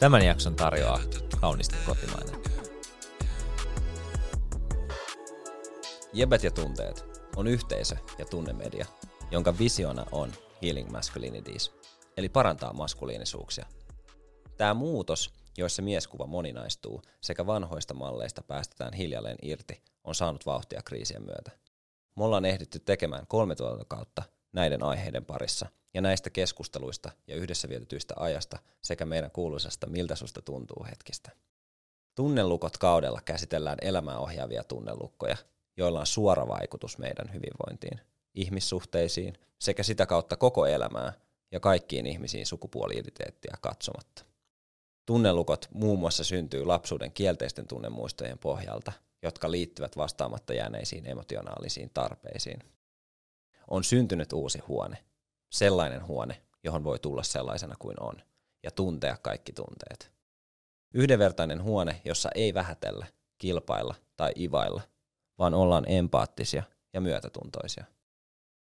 Tämän jakson tarjoaa kaunisti kotimainen. Jebet ja tunteet on yhteisö ja tunnemedia, jonka visiona on Healing Masculinities, eli parantaa maskuliinisuuksia. Tämä muutos, joissa mieskuva moninaistuu sekä vanhoista malleista päästetään hiljalleen irti, on saanut vauhtia kriisien myötä. Me ollaan ehditty tekemään kolme tuotantokautta näiden aiheiden parissa ja näistä keskusteluista ja yhdessä vietetyistä ajasta sekä meidän kuuluisasta Miltä susta tuntuu hetkistä. Tunnelukot kaudella käsitellään elämää ohjaavia tunnelukkoja, joilla on suora vaikutus meidän hyvinvointiin, ihmissuhteisiin sekä sitä kautta koko elämää ja kaikkiin ihmisiin sukupuoli-identiteettiä katsomatta. Tunnelukot muun muassa syntyy lapsuuden kielteisten tunnemuistojen pohjalta, jotka liittyvät vastaamatta jääneisiin emotionaalisiin tarpeisiin. On syntynyt uusi huone, sellainen huone, johon voi tulla sellaisena kuin on, ja tuntea kaikki tunteet. Yhdenvertainen huone, jossa ei vähätellä, kilpailla tai ivailla, vaan ollaan empaattisia ja myötätuntoisia.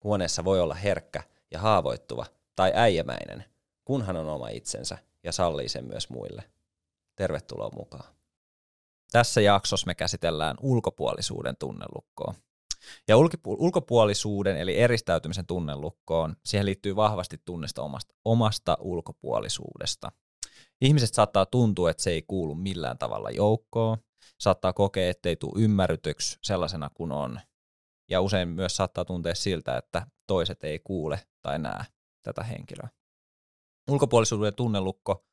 Huoneessa voi olla herkkä ja haavoittuva tai äijämäinen, kunhan on oma itsensä ja sallii sen myös muille. Tervetuloa mukaan. Tässä jaksossa me käsitellään ulkopuolisuuden tunnelukkoa. Ja ulkopuolisuuden eli eristäytymisen tunnelukkoon, siihen liittyy vahvasti tunnista omasta, omasta ulkopuolisuudesta. Ihmiset saattaa tuntua, että se ei kuulu millään tavalla joukkoon, saattaa kokea, ettei tule ymmärrytyksi sellaisena kuin on. Ja usein myös saattaa tuntea siltä, että toiset ei kuule tai näe tätä henkilöä. Ulkopuolisuuden tunnelukko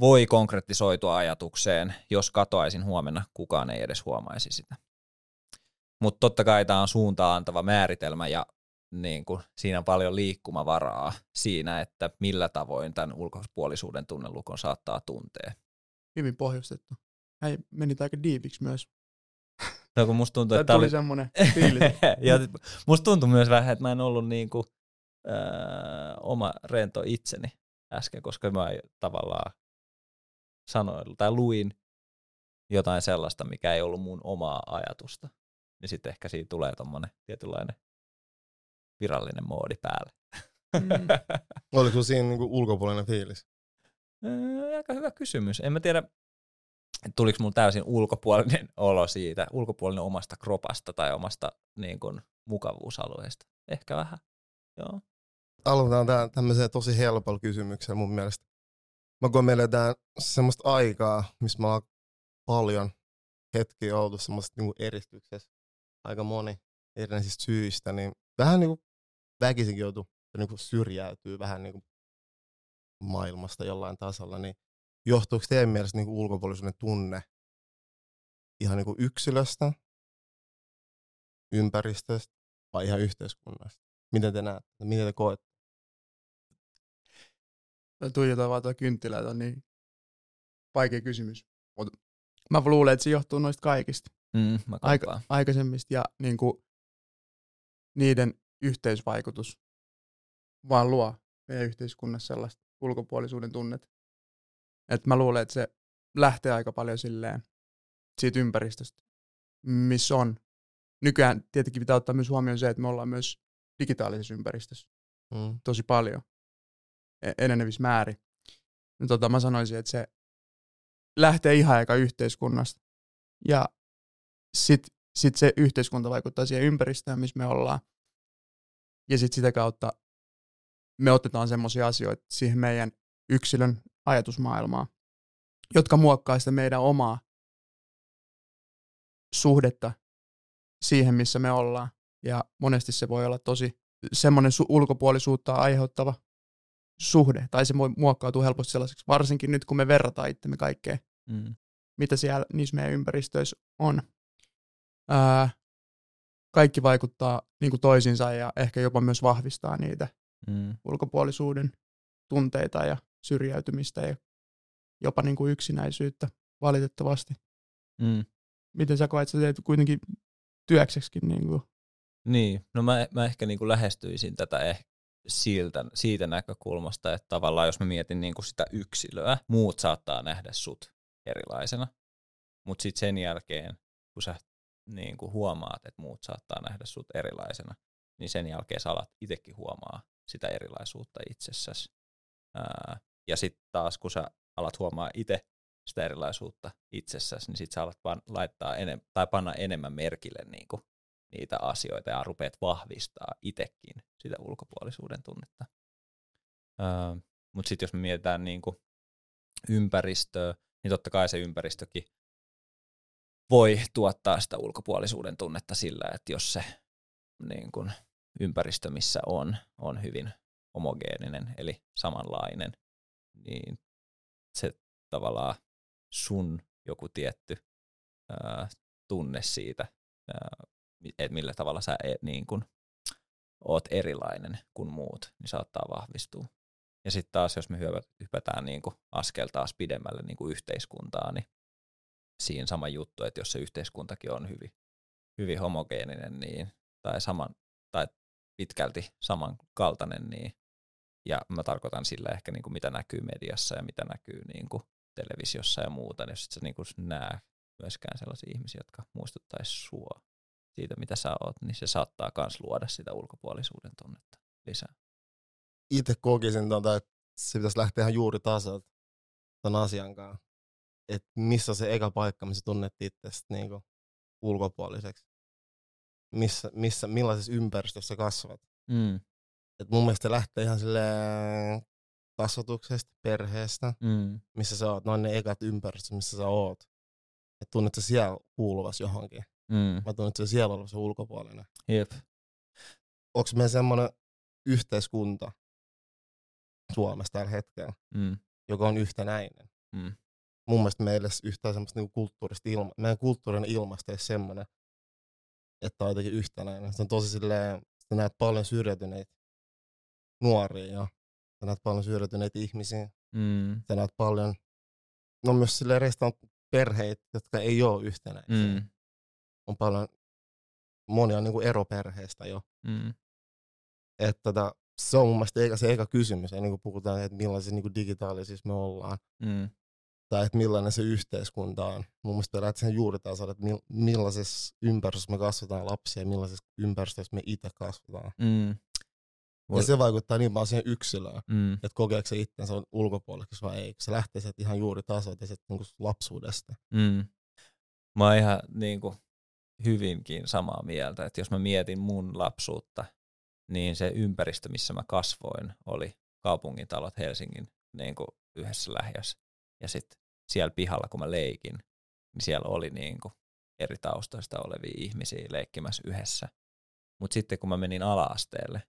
voi konkretisoitua ajatukseen, jos katoaisin huomenna, kukaan ei edes huomaisi sitä. Mutta totta kai tämä on suuntaan antava määritelmä ja niin kuin, siinä on paljon liikkumavaraa siinä, että millä tavoin tämän ulkopuolisuuden tunnelukon saattaa tuntea. Hyvin pohjustettu. Hän meni aika diiviksi myös. No, kun musta tuntuu, että tuli oli... semmoinen fiilis. ja musta tuntui myös vähän, että mä en ollut niin kuin, äh, oma rento itseni äsken, koska mä tavallaan sanoin tai luin jotain sellaista, mikä ei ollut mun omaa ajatusta. Niin sitten ehkä siitä tulee tommonen tietynlainen virallinen moodi päälle. Mm. Oliko siinä niinku ulkopuolinen fiilis? Aika hyvä kysymys. En mä tiedä, tuliko mulla täysin ulkopuolinen olo siitä, ulkopuolinen omasta kropasta tai omasta niin kuin, mukavuusalueesta. Ehkä vähän, joo. Aloitetaan tämä tämmöiseen tosi helpolla kysymyksellä mun mielestä. Mä koen meillä eletään semmoista aikaa, missä mä oon paljon hetkiä oltu semmoista niin eristyksessä. Aika moni erinäisistä syistä, niin vähän niin kuin väkisinkin joutuu niin syrjäytyy vähän niin kuin maailmasta jollain tasolla, niin johtuuko teidän mielestä niin ulkopuolisuuden tunne ihan niin yksilöstä, ympäristöstä vai ihan yhteiskunnasta? Miten te näette? Miten te koette? Tuijotaan vaan tuo kynttilä, on niin vaikea kysymys. Mä luulen, että se johtuu noista kaikista. Mm, Aika, aikaisemmista ja niin kuin, niiden yhteisvaikutus vaan luo meidän yhteiskunnassa sellaista ulkopuolisuuden tunnet. Et mä luulen, että se lähtee aika paljon silleen siitä ympäristöstä, missä on. Nykyään tietenkin pitää ottaa myös huomioon se, että me ollaan myös digitaalisessa ympäristössä mm. tosi paljon e-, enenevissä määrin. Ja tota, mä sanoisin, että se lähtee ihan aika yhteiskunnasta. Ja sitten sit se yhteiskunta vaikuttaa siihen ympäristöön, missä me ollaan. Ja sitten sitä kautta me otetaan semmoisia asioita siihen meidän yksilön ajatusmaailmaa, jotka muokkaa sitä meidän omaa suhdetta siihen, missä me ollaan. Ja monesti se voi olla tosi semmoinen su- ulkopuolisuutta aiheuttava suhde, tai se voi muokkautua helposti sellaiseksi, varsinkin nyt kun me verrataan itsemme kaikkeen, mm. mitä siellä niissä meidän ympäristöissä on. Ää, kaikki vaikuttaa niin kuin toisiinsa ja ehkä jopa myös vahvistaa niitä mm. ulkopuolisuuden tunteita ja syrjäytymistä ja jopa niin kuin yksinäisyyttä valitettavasti. Mm. Miten sä koet, että sä teet kuitenkin työkseksikin? Niin, kuin? niin. no mä, mä ehkä niin kuin lähestyisin tätä ehkä siltä, siitä näkökulmasta, että tavallaan jos mä mietin niin kuin sitä yksilöä, muut saattaa nähdä sut erilaisena, mutta sitten sen jälkeen, kun sä niin kuin huomaat, että muut saattaa nähdä sut erilaisena, niin sen jälkeen sä alat itsekin huomaa sitä erilaisuutta itsessäsi. Ja sitten taas, kun sä alat huomaa itse sitä erilaisuutta itsessäsi, niin sit sä alat pan, laittaa enem, tai panna enemmän merkille niin kuin niitä asioita ja rupeat vahvistaa itsekin sitä ulkopuolisuuden tunnetta. Mutta sitten jos me mietitään niin kuin ympäristöä, niin totta kai se ympäristökin voi tuottaa sitä ulkopuolisuuden tunnetta sillä, että jos se niin kuin ympäristö, missä on, on hyvin homogeeninen, eli samanlainen, niin se tavallaan sun joku tietty ää, tunne siitä, että millä tavalla sä et, niin kun, oot erilainen kuin muut, niin saattaa vahvistua. Ja sitten taas, jos me hypätään niin kuin askel taas pidemmälle niin kuin yhteiskuntaa, niin siinä sama juttu, että jos se yhteiskuntakin on hyvin, hyvin homogeeninen niin, tai, saman, tai pitkälti samankaltainen, niin, ja mä tarkoitan sillä ehkä niin kuin mitä näkyy mediassa ja mitä näkyy niin kuin televisiossa ja muuta, niin jos sä niin kuin näe myöskään sellaisia ihmisiä, jotka muistuttaisi sua siitä, mitä sä oot, niin se saattaa myös luoda sitä ulkopuolisuuden tunnetta lisää. Itse kokisin, tuota, että se pitäisi lähteä ihan juuri tasolta ton asian kanssa. Että missä se eka paikka, missä tunnet itsestä niinku ulkopuoliseksi. Missä, missä, millaisessa ympäristössä kasvat. Mm. Et mun mielestä lähtee ihan silleen kasvatuksesta, perheestä, Mm. missä sä oot, noin ne ekat ympäristöt, missä sä oot. Että tunnet sä siellä kuuluvas johonkin. Mm. Mä tunnet sä siellä olevas ulkopuolinen. Jep. Onko meillä semmoinen yhteiskunta Suomessa tällä hetkellä, Mm. joka on yhtenäinen? Mm. Mun mielestä meillä ei ole yhtään semmoista niinku kulttuurista ilma. Meidän kulttuurinen ilmasto ei semmoinen, että on jotenkin yhtenäinen. Se on tosi silleen, sä näet paljon syrjäytyneitä nuoria ja sä näet paljon syrjäytyneitä ihmisiä. Mm. Sä näet paljon, no myös silleen reistä on perheitä, jotka ei ole yhtenäisiä. Mm. On paljon, monia niin kuin eroperheistä jo. Mm. Että tota, se on mun mielestä eka, se eka kysymys, ennen kuin puhutaan, että millaisissa niin kuin digitaalisissa me ollaan. Mm. Tai että millainen se yhteiskunta on. Mun mielestä pitää sen juuritasolla, että mil- millaisessa ympäristössä me kasvataan lapsia ja millaisessa ympäristössä me itse kasvataan. Mm. Ja se vaikuttaa niin paljon siihen yksilöön, Mm. että kokeeko se itsensä ulkopuolella vai ei. Se lähtee sieltä ihan juuritasolta ja sieltä niin lapsuudesta. Mm. Mä oon ihan niin kuin, hyvinkin samaa mieltä, että jos mä mietin mun lapsuutta, niin se ympäristö, missä mä kasvoin, oli kaupungintalot Helsingin niin kuin yhdessä lähiössä. Ja sitten siellä pihalla, kun mä leikin, niin siellä oli niin kuin eri taustoista olevia ihmisiä leikkimässä yhdessä. Mutta sitten kun mä menin ala-asteelle,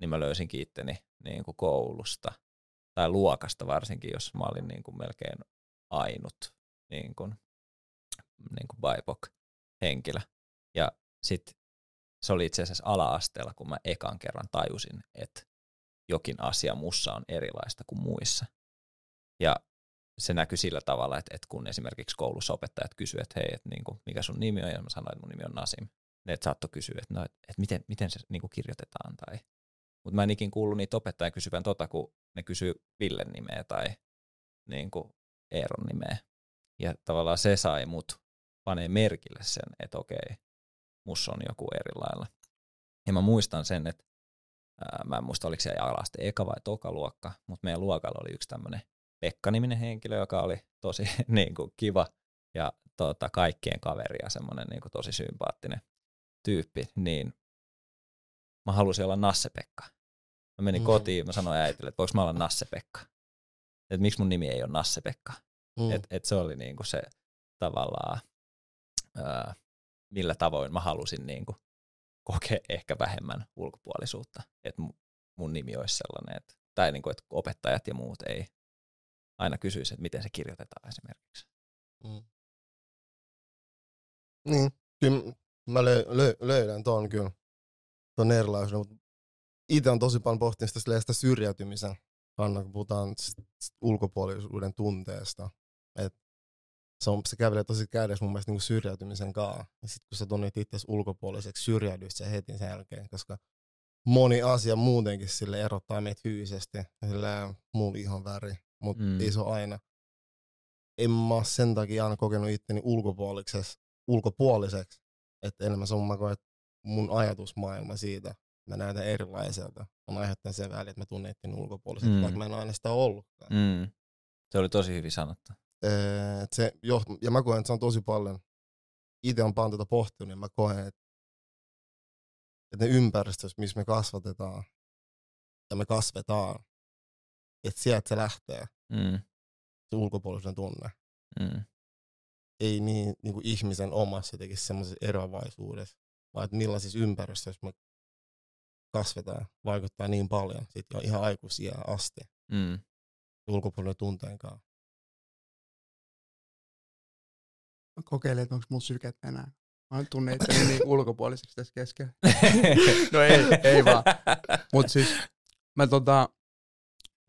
niin mä löysinkin itteni niin kuin koulusta tai luokasta varsinkin, jos mä olin niin kuin melkein ainut niin kuin, niin kuin BIPOC-henkilö. Ja sitten se oli itse asiassa ala-asteella, kun mä ekan kerran tajusin, että jokin asia mussa on erilaista kuin muissa. Ja se näkyy sillä tavalla, että, että kun esimerkiksi koulussa opettajat kysyivät, että hei, että niin kuin, mikä sun nimi on, ja mä sanoin, että mun nimi on Nasim. Ne et saattoi kysyä, että, no, että, että miten, miten se niin kuin kirjoitetaan. Tai... Mutta mä en ikin kuullut niitä opettajia kysyvän tota, kun ne kysyy Villen nimeä tai niin kuin Eeron nimeä. Ja tavallaan se sai mut panee merkille sen, että okei, mussa on joku eri lailla. Ja mä muistan sen, että ää, mä en muista oliko se eka vai toka luokka, mutta meidän luokalla oli yksi tämmöinen Pekka-niminen henkilö, joka oli tosi niin kuin, kiva ja tota, kaikkien kaveri ja semmoinen niin kuin, tosi sympaattinen tyyppi, niin mä halusin olla Nasse-Pekka. Mä menin Mm. kotiin, mä sanoin äitille, että voiko mä olla Nasse-Pekka. Että miksi mun nimi ei ole Nasse-Pekka. Mm. Et, et se oli niinku se tavallaan, ää, millä tavoin mä halusin niinku kokea ehkä vähemmän ulkopuolisuutta. Että mun nimi olisi sellainen, että, tai niinku, että opettajat ja muut ei aina kysyisi, että miten se kirjoitetaan esimerkiksi. Mm. Niin, kyllä mä lö, lö, löydän ton kyllä, ton erilaisuuden, mutta itse on tosi paljon pohtinut sitä, sitä syrjäytymisen kannalta, kun puhutaan ulkopuolisuuden tunteesta. Et se, on, se kävelee tosi kädessä mun mielestä niin syrjäytymisen kanssa. Ja sitten kun sä tunnet itse ulkopuoliseksi, syrjäydyt se heti sen jälkeen, koska moni asia muutenkin sille erottaa meitä fyysisesti. Silleen mulla ihon väri, mutta Mm. ei se ole aina. En mä oo sen takia aina kokenut itteni ulkopuoliseksi, ulkopuoliseksi. Että enemmän se on mä koen, että mun ajatusmaailma siitä mä näytän erilaiselta, on aiheuttanut sen väliin, että mä tunnen itteni ulkopuoliselta, Mm. vaikka mä en ole aina sitä ollutkaan. Mm. Se oli tosi hyvin sanottu. Ee, et se joht, ja mä koen, että se on tosi paljon, itse on paljon tätä pohtinut, niin mä koen, että, että ne ympäristössä, missä me kasvatetaan, ja me kasvetaan, että sieltä se lähtee, Mm. se ulkopuolisen tunne. Mm. Ei niin, niin kuin ihmisen omassa jotenkin semmoisessa eroavaisuudessa, vaan että millaisissa ympäristöissä me kasvetaan, vaikuttaa niin paljon sit jo ihan aikuisia asti Mm. ulkopuolinen tunteen kanssa. Mä kokeilin, että onko mulla syket enää. Mä tunnen itteni niin ulkopuoliseksi tässä keskellä. No ei, ei vaan. Mut siis mä tota,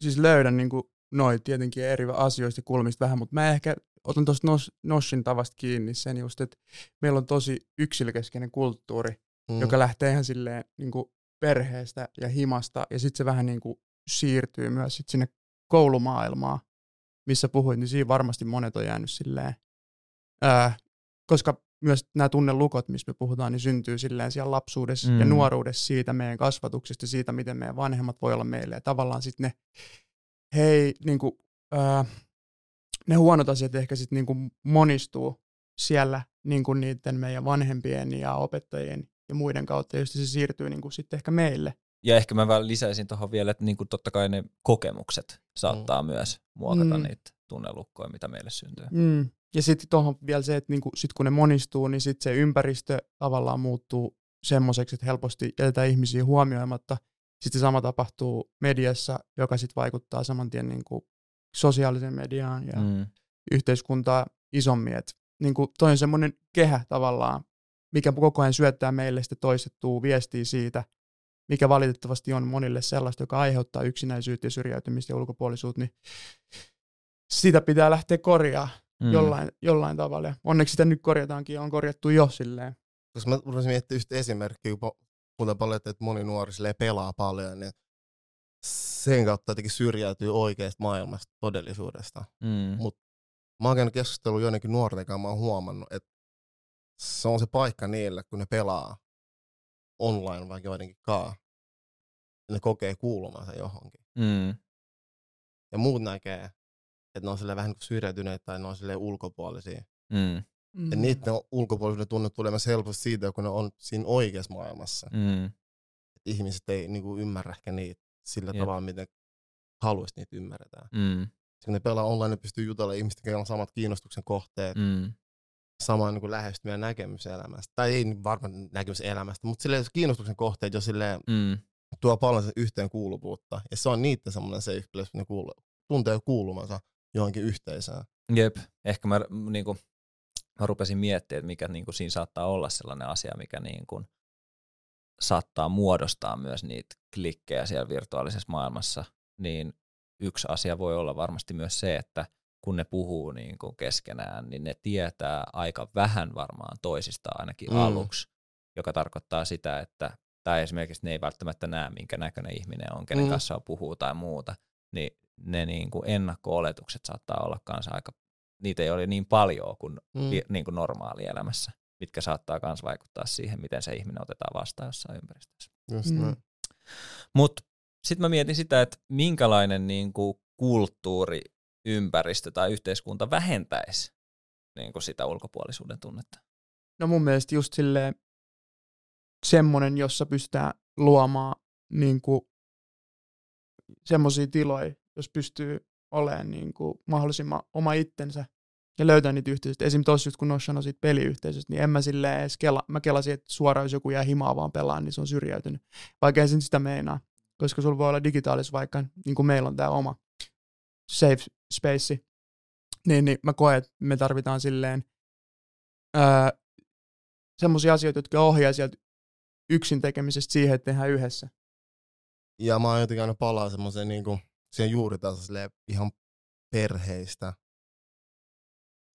siis löydän niinku noin tietenkin eri asioista ja kulmista vähän, mutta mä ehkä otan tuosta nos, Noshin tavasta kiinni sen just, että meillä on tosi yksilökeskeinen kulttuuri, Mm. joka lähtee ihan silleen niinku perheestä ja himasta, ja sitten se vähän niinku siirtyy myös sit sinne koulumaailmaan, missä puhuit, niin siinä varmasti monet on jäänyt silleen, ää, koska myös nämä tunnelukot, missä me puhutaan, niin syntyy silleen siellä lapsuudessa mm. ja nuoruudessa siitä meidän kasvatuksesta, siitä, miten meidän vanhemmat voi olla meille, ja tavallaan sitten ne, hei, niinku, ää, ne huonot asiat ehkä sitten niinku monistuu siellä niinku niiden meidän vanhempien ja opettajien ja muiden kautta, josta se siirtyy niinku sitten ehkä meille. Ja ehkä mä vähän lisäisin tuohon vielä, että niinku totta kai ne kokemukset saattaa mm. myös muokata mm. niitä tunnelukkoja, mitä meille syntyy. Mm. Ja sitten tuohon vielä se, että niinku, sit kun ne monistuu, niin sitten se ympäristö tavallaan muuttuu semmoiseksi, että helposti jätetään ihmisiä huomioimatta. Sitten sama tapahtuu mediassa, joka sitten vaikuttaa saman tien niinku sosiaaliseen mediaan ja mm. Yhteiskuntaa isommin. Et niinku toi on semmoinen kehä tavallaan, mikä koko ajan syöttää meille sitten toistettua viestiä siitä, mikä valitettavasti on monille sellaista, joka aiheuttaa yksinäisyyttä ja syrjäytymistä ja ulkopuolisuutta, niin sitä pitää lähteä korjaa Mm. jollain, jollain tavalla. Ja onneksi sitä nyt korjataankin ja on korjattu jo silleen. Koska mä rupesin miettimään just esimerkkiä, kun puhutaan paljon, että moni nuori pelaa paljon, niin sen kautta jotenkin syrjäytyy oikeasta maailmasta, todellisuudesta. Mm. Mut Mä oon käynyt keskustelua joidenkin nuorten kanssa, mä oon huomannut, että se on se paikka niille, kun ne pelaa online vaikka joidenkin kaa. Ne kokee kuulumansa johonkin. Mm. Ja muut näkee, että ne on silleen vähän niin kuin syrjäytyneitä tai ne on silleen ulkopuolisia. Mm. Mm. Ja niiden ulkopuolisuuden tunne tulee myös helposti siitä, kun ne on siinä oikeassa maailmassa. Mm. Et ihmiset ei niinku ymmärrä ehkä niitä sillä Jep. tavalla, miten haluaisi niitä ymmärretään. Mm. Kun ne pelaa online, ne pystyy jutella ihmisten kanssa on samat kiinnostuksen kohteet, Mm. sama niin lähestyminen näkemys elämästä. Tai ei nyt varmaan näkemys elämästä, mutta silleen kiinnostuksen kohteet jo silleen Mm. tuo paljon sen yhteen kuuluvuutta. Ja se on niiden semmoinen safe place, ne kuulu, tuntee kuulumansa johonkin yhteisöön. Jep. Ehkä mä, niinku, mä rupesin miettimään, että mikä niinku, siinä saattaa olla sellainen asia, mikä niinku, saattaa muodostaa myös niitä klikkejä siellä virtuaalisessa maailmassa. Niin yksi asia voi olla varmasti myös se, että kun ne puhuu niin kuin keskenään, niin ne tietää aika vähän varmaan toisistaan ainakin Mm. aluksi, joka tarkoittaa sitä, että tai esimerkiksi ne ei välttämättä näe, minkä näköinen ihminen on, kenen Mm. kanssa puhuu tai muuta, niin ne niin kuin ennakko-oletukset saattaa olla kanssa aika, niitä ei ole niin paljon kuin, Mm. niin kuin normaalielämässä, mitkä saattaa myös vaikuttaa siihen, miten se ihminen otetaan vastaan jossain ympäristössä. Just Mm. Mutta sitten mä mietin sitä, että minkälainen niin kuin kulttuuri, ympäristö tai yhteiskunta vähentäisi niin kuin sitä ulkopuolisuuden tunnetta. No mun mielestä just silleen semmonen, jossa pystytään luomaan niin semmoisia tiloja, jos pystyy olemaan niin kuin mahdollisimman oma itsensä ja löytää niitä yhteisöitä. Esimerkiksi tuossa just kun Nosh sanoi siitä peliyhteisöstä, niin en mä silleen edes kela, mä kelasin, että suoraan jos joku jää himaa vaan pelaa, niin se on syrjäytynyt. Vaikka ei sen sitä meinaa, koska sulla voi olla digitaalis vaikka, niin kuin meillä on tämä oma safe space, niin, niin mä koen, että me tarvitaan silleen semmoisia asioita, jotka ohjaa sieltä yksin tekemisestä siihen, että tehdään yhdessä. Ja mä oon jotenkin aina palaa semmoiseen niinku, siihen silleen ihan perheistä.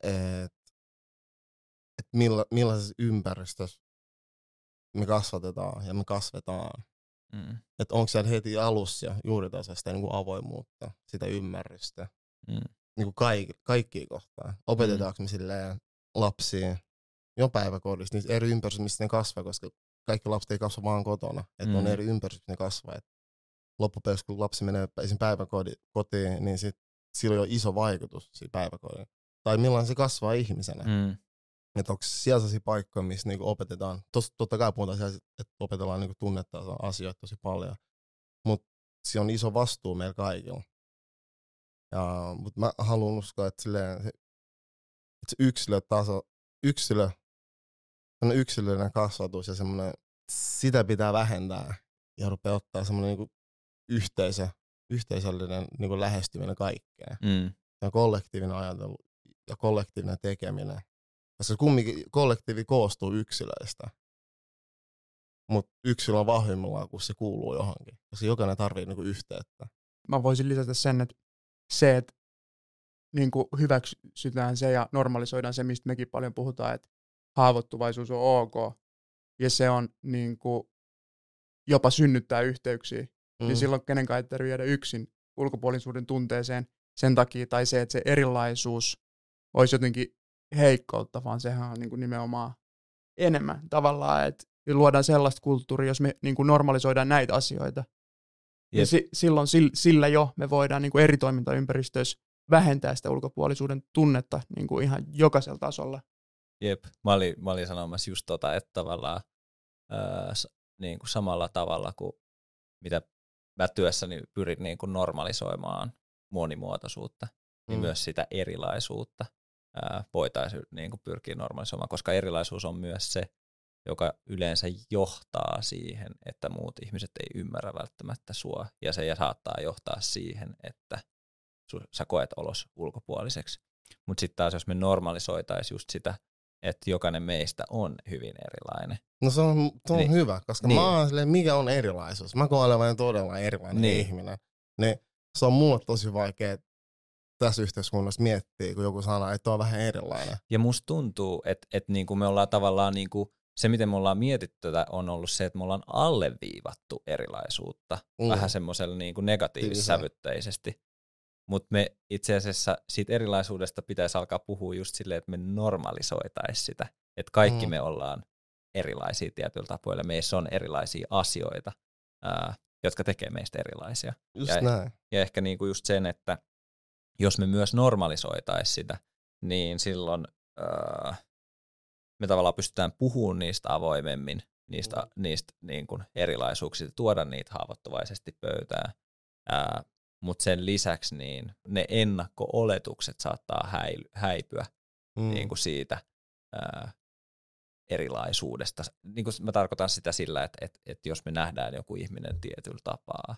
Että et milla, millaisessa ympäristössä me kasvatetaan ja me kasvetaan. Mm. Että onko siellä heti alussa ja juuritasolla sitä niinku avoimuutta, sitä ymmärrystä. Mm. Niinku kaikki, kaikkia kohtaan. Opetetaanko me silleen lapsiin jo päiväkodissa niissä eri ympäristöissä, missä ne kasvaa, koska kaikki lapset ei kasva vaan kotona, että mm. on eri ympäristössä ne kasvaa. Et loppupeleissä, kun lapsi menee esim. päiväkotiin, niin sit, sillä on jo iso vaikutus siinä päiväkodin. Tai millainen se kasvaa ihmisenä. Mm. Että onko siellä sellaisia paikkoja, missä niinku opetetaan, tos, totta kai puhutaan siellä, että opetellaan niinku tunnetta asioita tosi paljon, mutta se on iso vastuu meillä kaikilla. Ja, mutta mä haluan uskoa, että, silleen, että se yksilötaso, yksilö, yksilöllinen kasvatus ja semmoinen, sitä pitää vähentää ja rupeaa ottaa semmoinen niin yhteisö, yhteisöllinen niin kuin lähestyminen kaikkeen. Mm. Ja kollektiivinen ajatelu ja kollektiivinen tekeminen. Koska kumminkin kollektiivi koostuu yksilöistä. Mutta yksilö on vahvimmillaan, kun se kuuluu johonkin. Koska jokainen tarvii niinku yhteyttä. Mä voisin lisätä sen, että se, että niin kuin hyväksytään se ja normalisoidaan se, mistä mekin paljon puhutaan, että haavoittuvaisuus on ok. Ja se on niin kuin, jopa synnyttää yhteyksiä. Mm. Niin silloin kenenkään ei tarvitse jäädä yksin ulkopuolisuuden tunteeseen sen takia, tai se, että se erilaisuus olisi jotenkin heikkoutta, vaan sehän on niin kuin nimenomaan enemmän tavallaan, että luodaan sellaista kulttuuria, jos me niin kuin normalisoidaan näitä asioita. Yep. Ja si- silloin sillä jo me voidaan niin kuin eri toimintaympäristöissä vähentää sitä ulkopuolisuuden tunnetta niin kuin ihan jokaisella tasolla. Jep, mä olin, mä olin sanomassa just tota, että tavallaan ää, niin kuin samalla tavalla kuin mitä mä työssäni pyrin niin kuin normalisoimaan monimuotoisuutta, niin mm. myös sitä erilaisuutta ää, voitaisiin niin kuin pyrkiä normalisoimaan, koska erilaisuus on myös se, joka yleensä johtaa siihen, että muut ihmiset ei ymmärrä välttämättä sua, ja se saattaa johtaa siihen, että sä koet olos ulkopuoliseksi. Mutta sitten taas, jos me normalisoitaisiin just sitä, että jokainen meistä on hyvin erilainen. No se on, se on niin, hyvä, koska niin. mä oon silleen, mikä on erilaisuus. Mä koen olevan todella erilainen niin. ihminen. Niin se on mulle tosi vaikea tässä yhteiskunnassa miettiä, kun joku sanoo, että on vähän erilainen. Ja musta tuntuu, että, että niinku me ollaan tavallaan niinku, se, miten me ollaan mietitty tätä, on ollut se, että me ollaan alleviivattu erilaisuutta mm. vähän semmoisella niinku negatiivissävytteisesti. Mutta me itse asiassa siitä erilaisuudesta pitäisi alkaa puhua just silleen, että me normalisoitaisiin sitä. Että kaikki mm. me ollaan erilaisia tietyillä tapoilla. Meissä on erilaisia asioita, ää, jotka tekee meistä erilaisia. Just ja, näin. ja ehkä niinku just sen, että jos me myös normalisoitaisiin sitä, niin silloin ää, me tavallaan pystytään puhumaan niistä avoimemmin, niistä, mm. niistä niin kuin erilaisuuksista, tuoda niitä haavoittuvaisesti pöytään. Mutta sen lisäksi niin ne ennakko-oletukset saattaa häily, häipyä mm. niin kuin siitä ää, erilaisuudesta. Niin kuin mä tarkoitan sitä sillä, että, että, että jos me nähdään joku ihminen tietyllä tapaa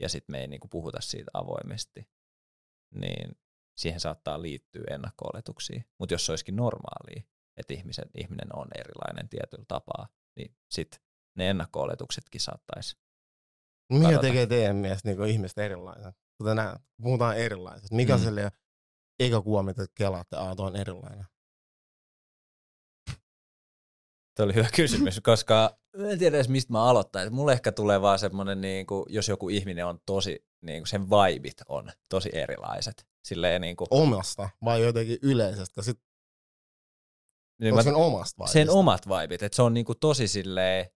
ja sitten me ei niin kuin puhuta siitä avoimesti, niin siihen saattaa liittyä ennakko-oletuksia. Mutta jos se olisikin normaalia, että ihmisen, ihminen on erilainen tietyllä tapaa, niin sitten ne ennakko-oletuksetkin saattaisi Mikä tekee teidän mielestä niin ihmistä erilainen? Kuten nämä, puhutaan erilaiset. Mikä mm. on eikä kuva, mitä kelaatte, että on erilainen? Tuo oli hyvä kysymys, koska en tiedä edes mistä mä aloittaisin. Mulle ehkä tulee vaan semmoinen, niin kuin, jos joku ihminen on tosi, niin kuin sen vibit on tosi erilaiset. Silleen, niin kuin, Omasta vai jotenkin yleisestä? Sit, niin mä, sen omasta vibista? Sen omat vibit, että se on niin kuin tosi silleen,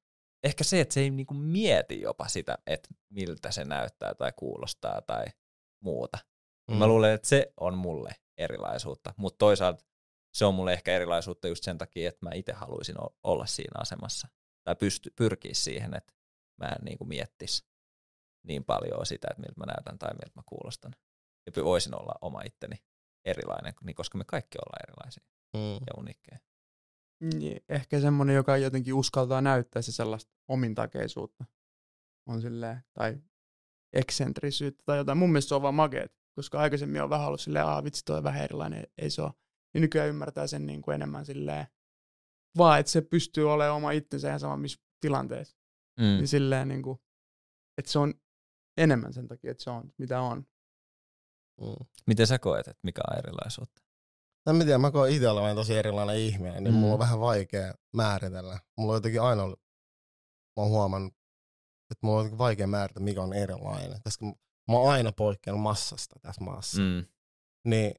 ehkä se, että se ei niin kuin mieti jopa sitä, että miltä se näyttää tai kuulostaa tai muuta. Mm. Mä luulen, että se on mulle erilaisuutta, mutta toisaalta se on mulle ehkä erilaisuutta just sen takia, että mä itse haluaisin olla siinä asemassa. Tai pysty, pyrkiä siihen, että mä en niin kuin miettisi niin paljon sitä, että miltä mä näytän tai miltä mä kuulostan. Ja voisin olla oma itteni erilainen, niin koska me kaikki ollaan erilaisia mm. ja unikkeja. Niin, ehkä semmoinen, joka jotenkin uskaltaa näyttää se sellaista omintakeisuutta. On silleen, tai eksentrisyyttä tai jotain. Mun mielestä se on vaan makeet, koska aikaisemmin on vähän ollut silleen, aah vitsi, toi vähän erilainen, ei se ole niin nykyään ymmärtää sen niin kuin enemmän silleen, vaan että se pystyy olemaan oma itsensä ihan sama missä tilanteessa. Mm. Niin silleen niin kuin, että se on enemmän sen takia, että se on mitä on. Mm. Miten sä koet, että mikä on erilaisuutta? No mä tiedän, mä koen itse olevan tosi erilainen ihminen, niin mm. mulla on vähän vaikea määritellä. Mulla on jotenkin aina ollut, mä oon huomannut, että mulla on jotenkin vaikea määritellä, mikä on erilainen. Koska mä oon aina poikkeanut massasta tässä maassa. Mm. Niin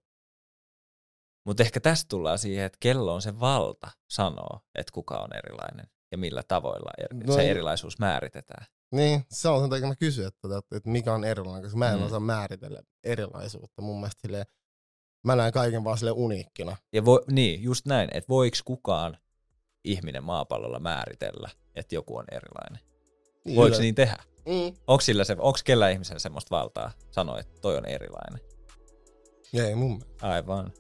mutta ehkä tästä tullaan siihen, että kello on se valta sanoa, että kuka on erilainen. ja millä tavoilla er- No se erilaisuus määritetään. Niin, se on sen takia mä kysyn, että, että, että mikä on erilainen, koska mä en Mm. mm. osaa määritellä erilaisuutta. Mun mielestä silleen, mä näen kaiken vaan sille uniikkina. Ja vo, niin, just näin, että voiko kukaan ihminen maapallolla määritellä, että joku on erilainen? Niin, Voiko niin tehdä? Mm. Onko sillä se, onko kellä ihmisellä semmoista valtaa sanoa, että toi on erilainen? Ei mun mielestä. Aivan.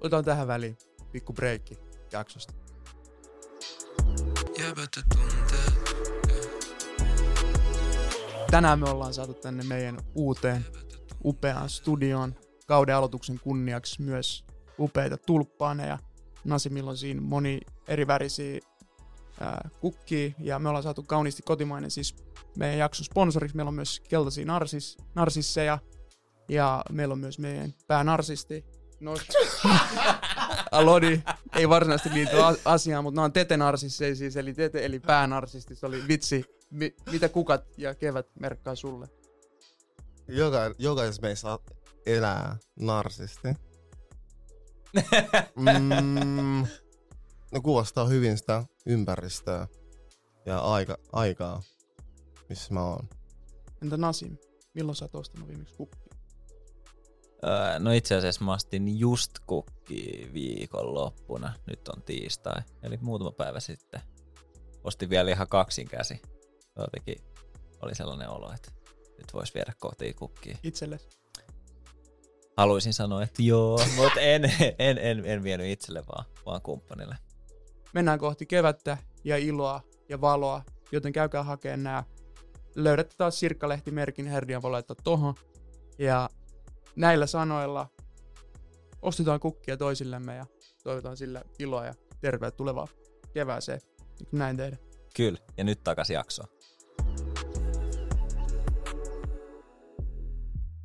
Otetaan tähän väliin pikku breikki jaksosta. Tänään me ollaan saatu tänne meidän uuteen upeaan studioon kauden aloituksen kunniaksi myös upeita tulppaaneja. Nasimilla on siinä moni eri värisiä ää, kukkia ja me ollaan saatu kauniisti kotimainen siis meidän jakson sponsoriksi. Meillä on myös keltaisia narsis, narsisseja ja meillä on myös meidän päänarsisti No, Alodi ei varsinaisesti liity asiaan, mutta nämä on tetenarsisseja siis, eli tete eli päänarsisti. Se oli vitsi, mi- mitä kukat ja kevät merkkaa sulle. Joka, jokaisessa meissä elää narsisti. Mm, no kuvastaa hyvin sitä ympäristöä ja aika, aikaa, missä mä oon. Entä Nasim, milloin sä oot ostanut viimeksi kukkia? Öö, no itse asiassa mä ostin just kukki viikonloppuna. Nyt on tiistai, eli muutama päivä sitten. Ostin vielä ihan kaksin käsi. Jotenkin oli sellainen olo, että nyt vois viedä kotiin kukkia. Itsellesi? Haluaisin sanoa, että joo, mutta en, en, en, en vienyt itselle vaan, vaan kumppanille. Mennään kohti kevättä ja iloa ja valoa, joten käykää hakemaan nämä. Löydätte taas Sirkkalehti-merkin, Herdian voi laittaa tohon. Ja näillä sanoilla ostetaan kukkia toisillemme ja toivotaan sillä iloa ja tervetuloa kevääseen. Eikö Näin tehdä. Kyllä, ja nyt takas jaksoon.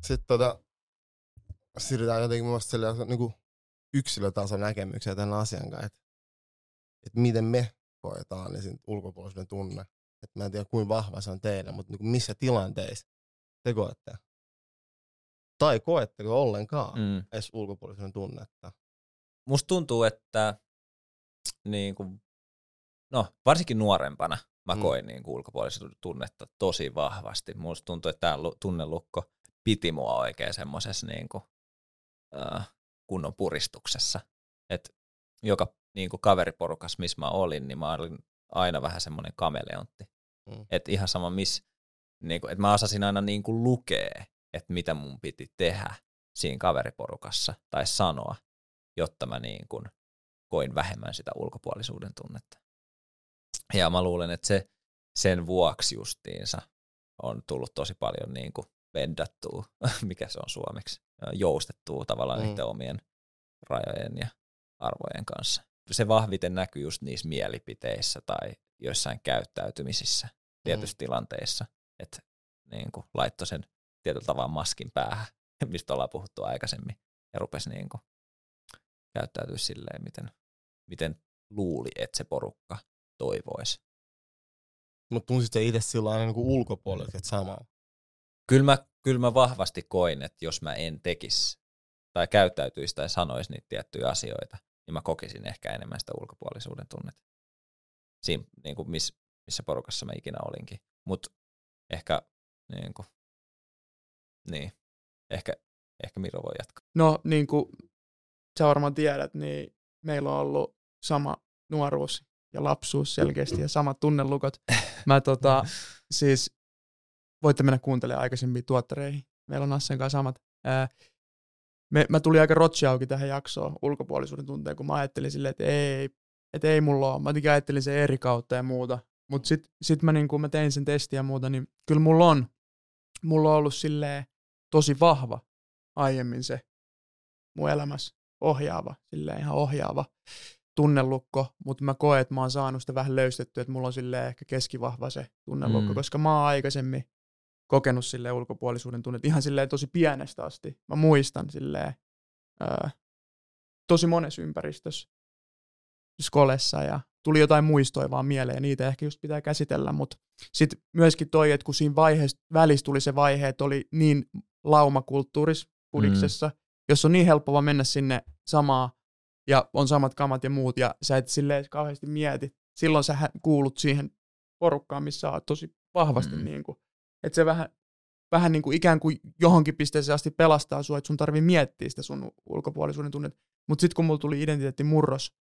Sitten tota, siirrytään jotenkin mun mielestä niin yksilötason näkemykseen tämän asian kanssa, että, että miten me koetaan niin sen ulkopuolisuuden tunne. Että mä en tiedä kuinka vahva se on teillä, mutta niin kuin missä tilanteissa te koette. Tai koetteko ollenkaan mm. Mm. edes ulkopuolisuuden tunnetta. Musta tuntuu, että niin kuin, no, varsinkin nuorempana mä Mm. koin niin kuin ulkopuolisuuden tunnetta tosi vahvasti. Musta tuntuu, että tämä tunnelukko piti mua oikein semmoisessa niin kuin, äh, kunnon puristuksessa. Et joka niin kuin kaveriporukas, missä mä olin, niin mä olin aina vähän semmoinen kameleontti. Mm. Et ihan sama miss, niin kuin, että mä osasin aina niin kuin lukea, että mitä mun piti tehdä siinä kaveriporukassa tai sanoa, jotta mä niin kuin koin vähemmän sitä ulkopuolisuuden tunnetta. Ja mä luulen, että se sen vuoksi justiinsa on tullut tosi paljon niin kuin vendattua, mikä se on suomeksi, joustettua tavallaan Mm. niiden omien rajojen ja arvojen kanssa. Se vahviten näkyy just niissä mielipiteissä tai joissain käyttäytymisissä tietyissä mm. tilanteissa, että niin kuin laittoi sen tietyllä tavalla maskin päähän, mistä ollaan puhuttu aikaisemmin, ja rupesi niin kuin käyttäytyä silleen, miten, miten luuli, että se porukka toivoisi. Mutta tunsit se itse sillä aina niin ulkopuolelta, että sama. Kyllä mä, kyllä mä vahvasti koin, että jos mä en tekisi tai käyttäytyisi tai sanoisi niitä tiettyjä asioita, niin mä kokisin ehkä enemmän sitä ulkopuolisuuden tunnetta. Siinä, niin kuin miss, missä porukassa mä ikinä olinkin. Mutta ehkä, niin, kuin, niin, ehkä, ehkä Miro voi jatkaa. No niin kuin sä varmaan tiedät, niin meillä on ollut sama nuoruus ja lapsuus selkeästi ja samat tunnelukot. Mä tota, siis voitte mennä kuuntelemaan aikaisemmin tuottareihin. Meillä on Assen kanssa samat. Ää, me, mä tulin aika rotsi auki tähän jaksoon ulkopuolisuuden tunteen, kun mä ajattelin silleen, että ei, että ei mulla ole. Mä jotenkin ajattelin sen eri kautta ja muuta. Mutta sitten sit mä, niin kun mä tein sen testin ja muuta, niin kyllä mulla on, mulla on ollut silleen tosi vahva aiemmin se mun elämässä ohjaava, silleen ihan ohjaava tunnelukko, mutta mä koen, että mä oon saanut sitä vähän löystettyä, että mulla on silleen ehkä keskivahva se tunnelukko, mm. koska mä oon aikaisemmin kokenut silleen ulkopuolisuuden tunnet ihan silleen tosi pienestä asti. Mä muistan silleen ää, tosi monessa ympäristössä, skolessa ja tuli jotain muistoja vaan mieleen ja niitä ehkä just pitää käsitellä, mutta sitten myöskin toi, että kun siinä vaiheessa, välissä tuli se vaihe, että oli niin laumakulttuuris pudiksessa, mm. jos on niin helppo vaan mennä sinne samaa ja on samat kamat ja muut ja sä et silleen kauheasti mieti silloin sä kuulut siihen porukkaan, missä oot tosi vahvasti. Mm. Niin kuin, että se vähän, vähän niin kuin ikään kuin johonkin pisteeseen asti pelastaa sua, että sun tarvii miettiä sitä sun ulkopuolisuuden tunnet. Mutta sitten kun mulla tuli identiteettimurros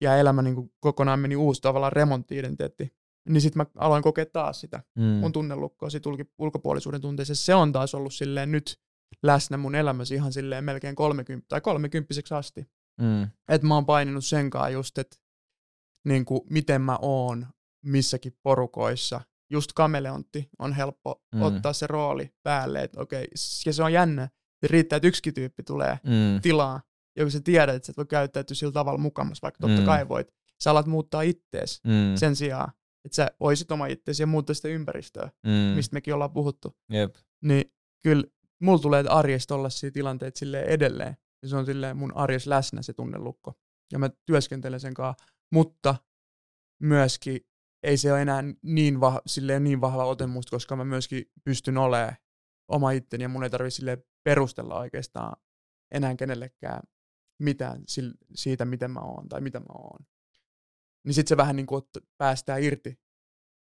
ja elämä niin kuin kokonaan meni uusi tavallaan remontti-identiteetti, niin sitten mä aloin kokea taas sitä Mm. mun tunnelukkoa sit ulkopuolisuuden tunteeseen. Se on taas ollut silleen nyt läsnä mun elämässä ihan silleen melkein 30 tai 30 asti. Mm. Et mä oon paininut senkaan just, että niin kuin, miten mä oon missäkin porukoissa. Just kameleontti on helppo Mm. ottaa se rooli päälle, että okei, ja se on jännä. Se riittää, että yksikin tyyppi tulee Mm. tilaa, ja kun sä tiedät, että sä et voi käyttäytyä sillä tavalla mukamas, vaikka totta Mm. kai voit. Sä alat muuttaa ittees Mm. sen sijaan, että sä oisit oma itteesi ja muuttaa sitä ympäristöä, mm. mistä mekin ollaan puhuttu Jep. niin kyllä mulla tulee arjesta olla siinä tilanteet silleen edelleen. Ja se on silleen mun arjes läsnä se tunnelukko. Ja mä työskentelen sen kanssa, mutta myöskin ei se ole enää niin, vah, silleen niin vahva ote musta, koska mä myöskin pystyn olemaan oma itteni ja mun ei tarvitse perustella oikeastaan enää kenellekään mitään siitä, miten mä oon tai mitä mä oon. Niin sit se vähän niin kuin päästää irti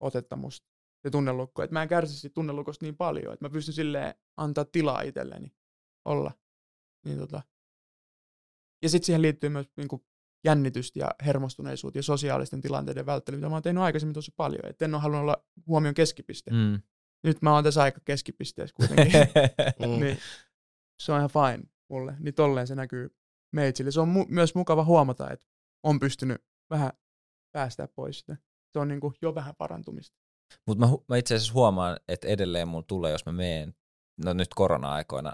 otetta musta se tunnelukko. Että mä en kärsi siitä tunnelukosta niin paljon, että mä pystyn silleen antaa tilaa itselleni olla. Niin tota. Ja sitten siihen liittyy myös niinku jännitystä ja hermostuneisuutta ja sosiaalisten tilanteiden välttely, mitä mä oon tehnyt aikaisemmin tosi paljon. Että en ole halunnut olla huomion keskipiste. Mm. Nyt mä oon tässä aika keskipisteessä kuitenkin. Mm. niin se on ihan fine mulle. Niin tolleen se näkyy meitsille. Se on mu- myös mukava huomata, että on pystynyt vähän päästää pois sitä. Se on niinku jo vähän parantumista. Mutta mä, hu- mä itse asiassa huomaan, että edelleen mulla tulee, jos mä meen, no nyt korona-aikoina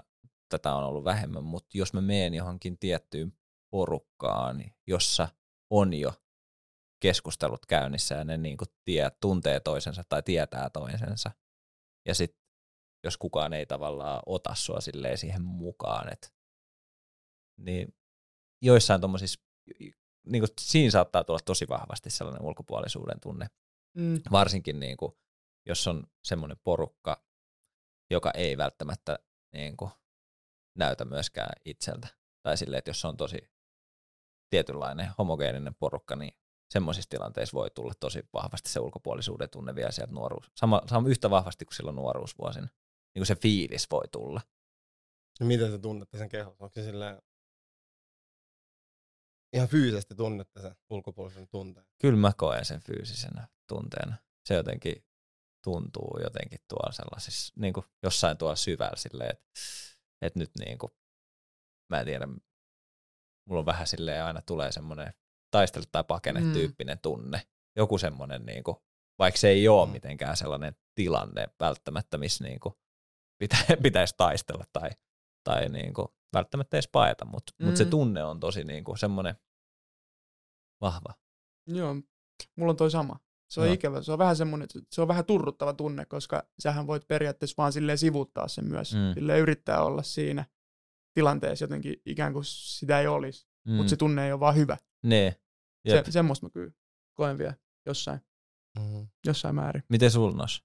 tätä on ollut vähemmän, mutta jos mä meen johonkin tiettyyn porukkaan, jossa on jo keskustelut käynnissä ja ne niinku tie, tuntee toisensa tai tietää toisensa, ja sitten jos kukaan ei tavallaan ota sua siihen mukaan, et, niin joissain tuommoisissa, niin siinä saattaa tulla tosi vahvasti sellainen ulkopuolisuuden tunne, Mm. varsinkin niin kuin, jos on semmoinen porukka, joka ei välttämättä niin kuin, näytä myöskään itseltä. Tai silleen, että jos on tosi tietynlainen homogeeninen porukka, niin semmoisissa tilanteissa voi tulla tosi vahvasti se ulkopuolisuuden tunne vielä sieltä nuoruus. Sama, sama yhtä vahvasti kuin silloin nuoruusvuosina. Niin kuin se fiilis voi tulla. Ja miten te tunnette sen kehossa? Onko se silleen ihan fyysisesti tunnette sen ulkopuolisen tunteen? Kyllä mä koen sen fyysisenä tunteena. Se jotenkin tuntuu jotenkin tuolla sellaisissa, niin kuin jossain tuolla syvällä silleen, että, että nyt niin kuin, mä en tiedä, mulla on vähän silleen aina tulee semmoinen taistele tai pakene Mm. tyyppinen tunne. Joku semmoinen, niin kuin, vaikka se ei ole Mm. mitenkään sellainen tilanne välttämättä, missä niin kuin, pitä, pitäisi taistella tai, tai niin kuin, välttämättä edes paeta, mutta mm. mut se Mm. tunne on tosi niin kuin, semmoinen vahva. Joo, mulla on toi sama. Se on Joo. ikävä. Se on vähän semmoinen, se on vähän turruttava tunne, koska sähän voit periaatteessa vaan sivuuttaa sen myös. Mm. Silleen yrittää olla siinä tilanteessa jotenkin ikään kuin sitä ei olisi, mm. mutta se tunne ei ole vaan hyvä. Ne. Jep. Se, semmoista mä kyllä koen vielä jossain, Mm-hmm. jossain määrin. Miten sul nos?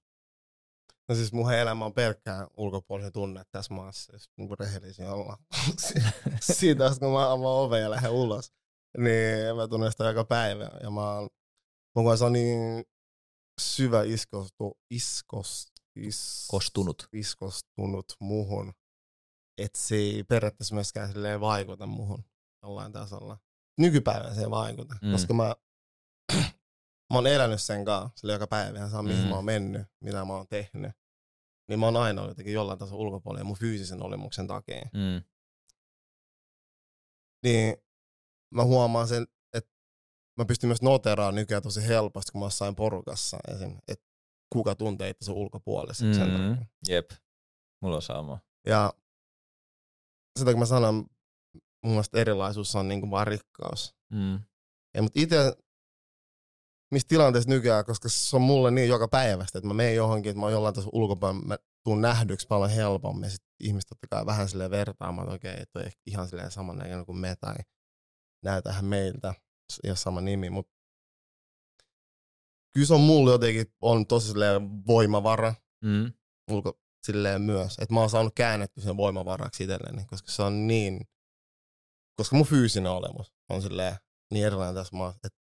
No siis mun elämä on pelkkää ulkopuolisen tunne tässä maassa, jos niin rehellisin olla. Siitä asti kun mä avaan oven ja lähden ulos, niin mä tunnen sitä joka päivä. Ja mä oon, mun kanssa on niin syvä iskostu, iskos, is, Kostunut. iskostunut muhun, että se ei periaatteessa myöskään silleen vaikuta muhun jollain tasolla. Nykypäivänä se ei vaikuta, Mm. koska mä, mä oon elänyt sen kanssa sille joka päivä, ihan sama mihin Mm. mä oon mennyt, mitä mä oon tehnyt. Niin mä oon aina ollut jotenkin jollain tasolla ulkopuolella mun fyysisen olemuksen takia. Mm. Niin mä huomaan sen, että mä pystyn myös noteraamaan nykyään tosi helposti, kun mä oon jossain porukassa esim. Että kuka tuntee itse ulkopuoliseksi sen Mm. Jep. Mulla on sama. Ja sitä kun mä sanon, mun mielestä erilaisuus on niinku vaan rikkaus. Mm. Ja mutta itse, missä tilanteessa nykyään, koska se on mulle niin joka päivästä, että mä menen johonkin, että mä oon jollain tasolla ulkopäin, mä tuun nähdyksi paljon helpommin. Ja sit ihmiset totta kai vähän silleen vertaamaan, että okei, on ehkä ihan silleen samannäköinen kuin me tai näytähän meiltä, ei ole sama nimi, mutta kyllä se on mulle jotenkin on tosi voimavara Mm. ulko silleen myös, että mä oon saanut käännetty sen voimavaraksi itselleni, koska se on niin, koska mun fyysinen olemus on silleen niin erilainen tässä maassa, että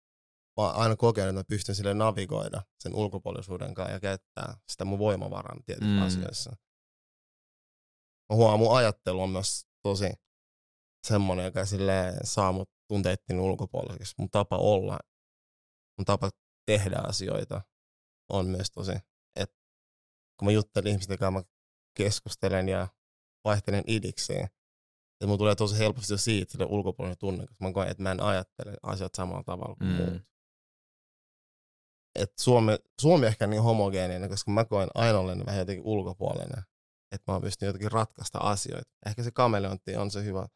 mä oon aina kokenut, että mä pystyn sille navigoida sen ulkopuolisuuden kanssa ja käyttää sitä mun voimavaran tietyissä mm. asioissa. Mä huomaan, mun ajattelu on myös tosi semmoinen, joka sille saa mut tunteettiin ulkopuoliseksi. Mun tapa olla, mun tapa tehdä asioita on myös tosi, että kun mä juttelen ihmisten kanssa, mä keskustelen ja vaihtelen idikseen, että mun tulee tosi helposti jo siitä sille ulkopuolinen tunne, koska mä koen, että mä en ajattele asiat samalla tavalla kuin mm. muut. Et Suomi, Suomi ehkä niin homogeeninen, koska mä koen aina olen vähän jotenkin ulkopuolinen. Että mä pystyn jotenkin ratkaista asioita. Ehkä se kameleontti on se hyvä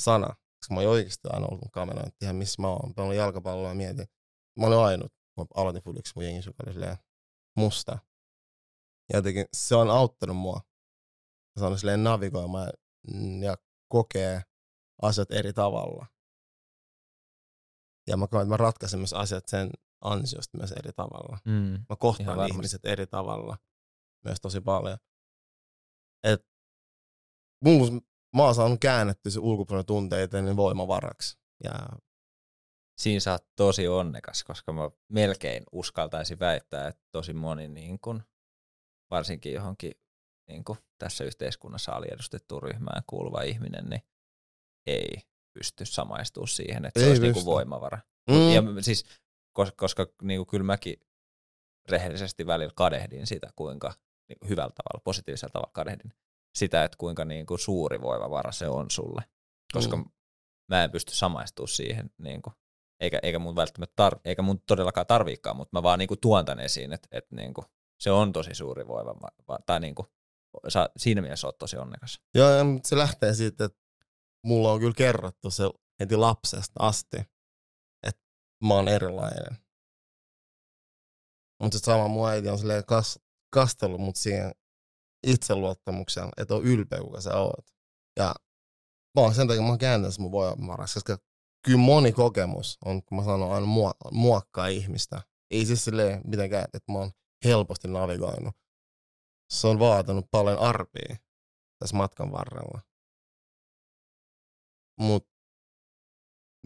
sana, koska mä oon oikeasti aina ollut kameleontti ihan missä mä oon. Mä olen jalkapalloa ja mietin. Mä olin ainut, kun mä aloitin fudiksi mun jengi, joka oli musta. Ja jotenkin se on auttanut mua. Saanut silleen navigoimaan ja kokee asiat eri tavalla. Ja mä koen, että mä ratkaisen myös asiat sen ansiosta myös eri tavalla. Mm, mä kohtaan ihmiset eri tavalla myös tosi paljon. Et mun, mä oon saanut käännetty se ulkopuolinen tunteiden voimavaraksi. Ja Siinä sä oot tosi onnekas, koska mä melkein uskaltaisin väittää, että tosi moni niin kun, varsinkin johonkin niin kun, tässä yhteiskunnassa aliedustettuun ryhmään kuuluva ihminen, niin ei pysty samaistumaan siihen, että ei se olisi niin voimavara. Mm. Ja siis, koska, koska niin kuin kyllä mäkin rehellisesti välillä kadehdin sitä, kuinka niin kuin hyvällä tavalla, positiivisella tavalla kadehdin sitä, että kuinka niin kuin suuri voimavara se on sulle. Koska mm. mä en pysty samaistumaan siihen, niin kuin, eikä, eikä mun välttämättä tar- eikä mun todellakaan tarviikaan, mutta mä vaan niin kuin tuon tän esiin, että, että niin kuin, se on tosi suuri voimavara, tai niin kuin, sä, siinä mielessä oot tosi onnekas. Joo, se lähtee siitä, että mulla on kyllä kerrottu se heti lapsesta asti, että mä oon erilainen. Mutta sama mun äiti on silleen kas, kastellut mut siihen itseluottamukseen, että on ylpeä, kuka sä oot. Ja mä oon sen takia, mä oon kääntänyt mun voimavaras, koska kyllä moni kokemus on, kun mä sanon aina muokkaa ihmistä. Ei siis silleen mitenkään, että mä oon helposti navigoinut. Se on vaatinut paljon arpia tässä matkan varrella mutta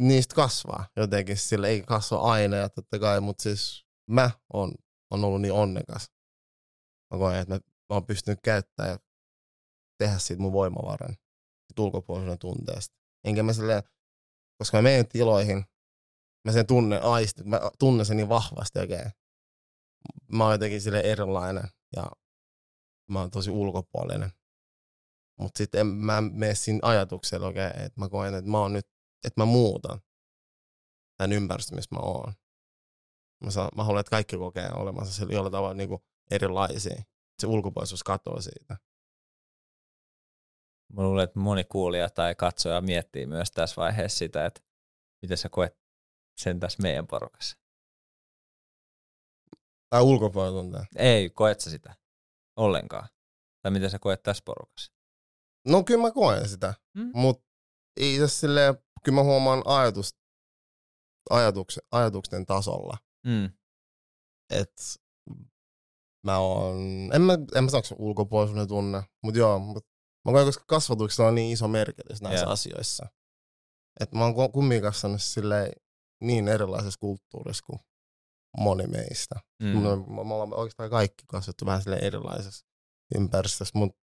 niistä kasvaa jotenkin, sillä ei kasva aina ja totta kai, mutta siis mä on, on ollut niin onnekas. Mä koen, että mä, mä oon pystynyt käyttämään ja tehdä siitä mun voimavaran ulkopuolisen tunteesta. Enkä mä silleen, koska mä menen tiloihin, mä sen tunne aisti, mä tunnen sen niin vahvasti oikein. Mä oon jotenkin sille erilainen ja mä oon tosi ulkopuolinen. Mutta sitten en mä mene siinä ajatuksella okay, että mä koen, että mä oon nyt, että mä muutan tämän ympäristön, missä mä oon. Mä, saan, mä haluan, että kaikki kokee olemansa sillä jollain tavalla niin erilaisia. Se ulkopuolisuus katoaa siitä. Mä luulen, että moni kuulija tai katsoja miettii myös tässä vaiheessa sitä, että miten sä koet sen tässä meidän porukassa. Tai ulkopuolella Ei, koet sä sitä ollenkaan? Tai miten sä koet tässä porukassa? No kyllä mä koen sitä, mm. mutta ei se silleen, kyllä mä huomaan ajatus, ajatuksen, ajatuksen tasolla. Mm. Että mä oon, en mä, en mä sano, ulkopuolisuuden tunne, mutta joo, mut mä koen, koska kasvatuksella on niin iso merkitys näissä yeah. asioissa. Että mä oon kumminkin kasvanut silleen niin erilaisessa kulttuurissa kuin moni meistä. Mm. Me, me ollaan oikeastaan kaikki kasvettu vähän sille erilaisessa ympäristössä, mutta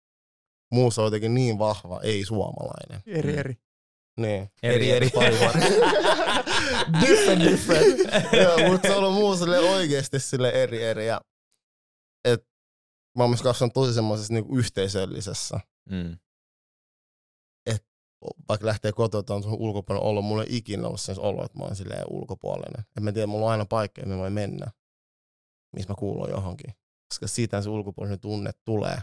muussa on jotenkin niin vahva, ei suomalainen. Eri, mm. eri. Niin, eri, eri, eri different, different. Joo, mutta se on ollut muu sille oikeasti sille eri, eri. Ja, et, mä oon myös kasvanut tosi semmoisessa niinku yhteisöllisessä. Mm. Vaikka lähtee kotoa on ulkopuolella ollut, mulla ei ikinä ollut sen olo, että mä oon silleen ulkopuolinen. Et mä tiedän, mulla on aina paikka, mihin mä voin mennä, missä mä kuulun johonkin. Koska siitä se ulkopuolinen tunne tulee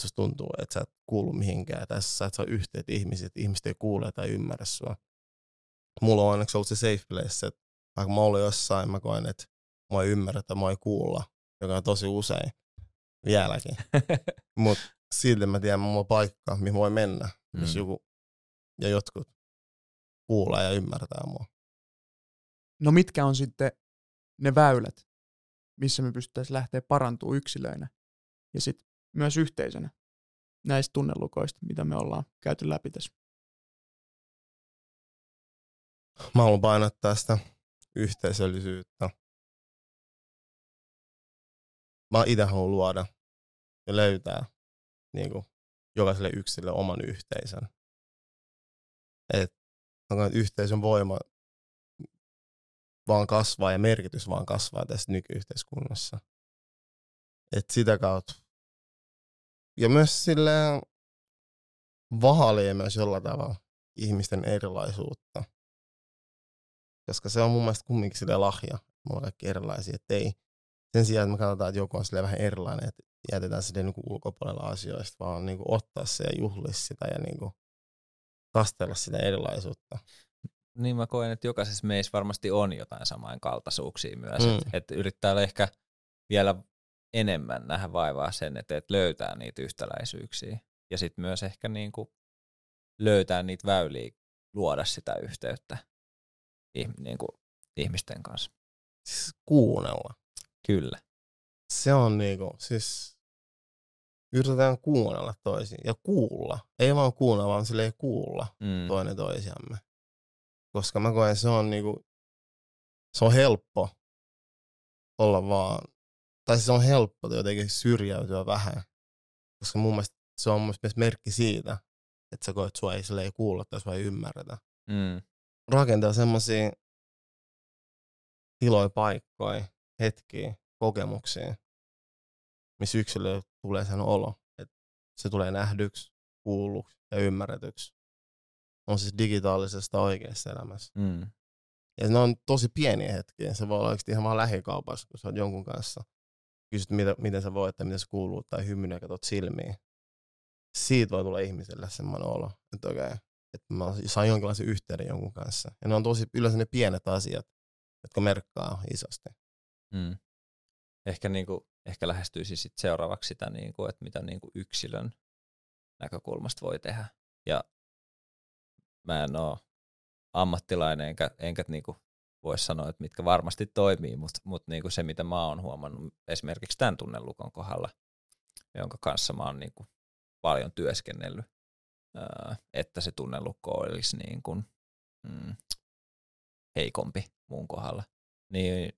susta tuntuu, että sä et kuulu mihinkään, tai sä et saa yhteyttä ihmiset, ihmiset ei kuule tai ymmärrä sua. Mulla on onneksi ollut se safe place, että vaikka mä olin jossain, mä koen, että mä ei ymmärrä tai mä ei kuulla, joka on tosi usein vieläkin. Mutta silti mä tiedän, mulla on paikka, mihin voi mennä, mm. jos joku ja jotkut kuulee ja ymmärtää mua. No mitkä on sitten ne väylät, missä me pystyttäisiin lähteä parantumaan yksilöinä ja sitten myös yhteisönä näistä tunnelukoista, mitä me ollaan käyty läpi tässä. Mä haluan painottaa sitä yhteisöllisyyttä. Mä itse haluan luoda ja löytää niin kuin, jokaiselle yksilölle oman yhteisön. Et, yhteisön voima vaan kasvaa ja merkitys vaan kasvaa tässä nykyyhteiskunnassa. Et sitä kautta. Ja myös sille vaalee myös jollain tavalla ihmisten erilaisuutta. Koska se on mun mielestä kumminkin sille lahja. Me ollaan kaikki erilaisia. Et ei, sen sijaan, että me katsotaan, että joku on sille vähän erilainen, että jätetään se niin ulkopuolella asioista, vaan niin kuin ottaa se ja juhlia sitä ja niin kuin kastella sitä erilaisuutta. Niin mä koen, että jokaisessa meissä varmasti on jotain samankaltaisuuksia myös. Mm. Että et yrittää ehkä vielä enemmän nähdä vaivaa sen, että et löytää niitä yhtäläisyyksiä. Ja sitten myös ehkä niin kuin löytää niitä väyliä luoda sitä yhteyttä niin kuin ihmisten kanssa. Siis kuunnella. Kyllä. Se on niinku, siis yritetään kuunnella toisiin ja kuulla. Ei vaan kuunnella, vaan sille ei kuulla mm. toinen toisiamme. Koska mä koen, se on niinku, se on helppo olla vaan, tai se on helppo jotenkin syrjäytyä vähän. Koska mun mielestä se on mun mielestä merkki siitä, että sä koet, että sua ei, ei kuulla tai sua ei ymmärretä. Mm. Rakentaa semmosia tiloja, paikkoja, hetkiä, kokemuksia, missä yksilö tulee sen olo, että se tulee nähdyksi, kuulluksi ja ymmärretyksi. On siis digitaalisesta oikeassa elämässä. Mm. Ja ne on tosi pieniä hetkiä. Se voi olla oikeasti ihan vaan lähikaupassa, kun sä oot jonkun kanssa. Kysyt, mitä, miten sä voit, tai miten se kuuluu, tai hymyn ja katsot silmiin. Siitä voi tulla ihmiselle semmoinen olo, että okei, okay, että mä saan jonkinlaisen yhteyden jonkun kanssa. Ja ne on tosi yleensä ne pienet asiat, jotka merkkaa isosti. Mm. Ehkä, niin kuin, ehkä lähestyisi sit seuraavaksi sitä, niin kuin, että mitä niin kuin yksilön näkökulmasta voi tehdä. Ja mä en ole ammattilainen, enkä, enkä niin kuin voisi sanoa, että mitkä varmasti toimii, mutta mut niin kuin se, mitä mä oon huomannut esimerkiksi tämän tunnelukon kohdalla, jonka kanssa mä oon niin kuin paljon työskennellyt, että se tunnelukko olisi niin kuin, mm, heikompi muun kohdalla, niin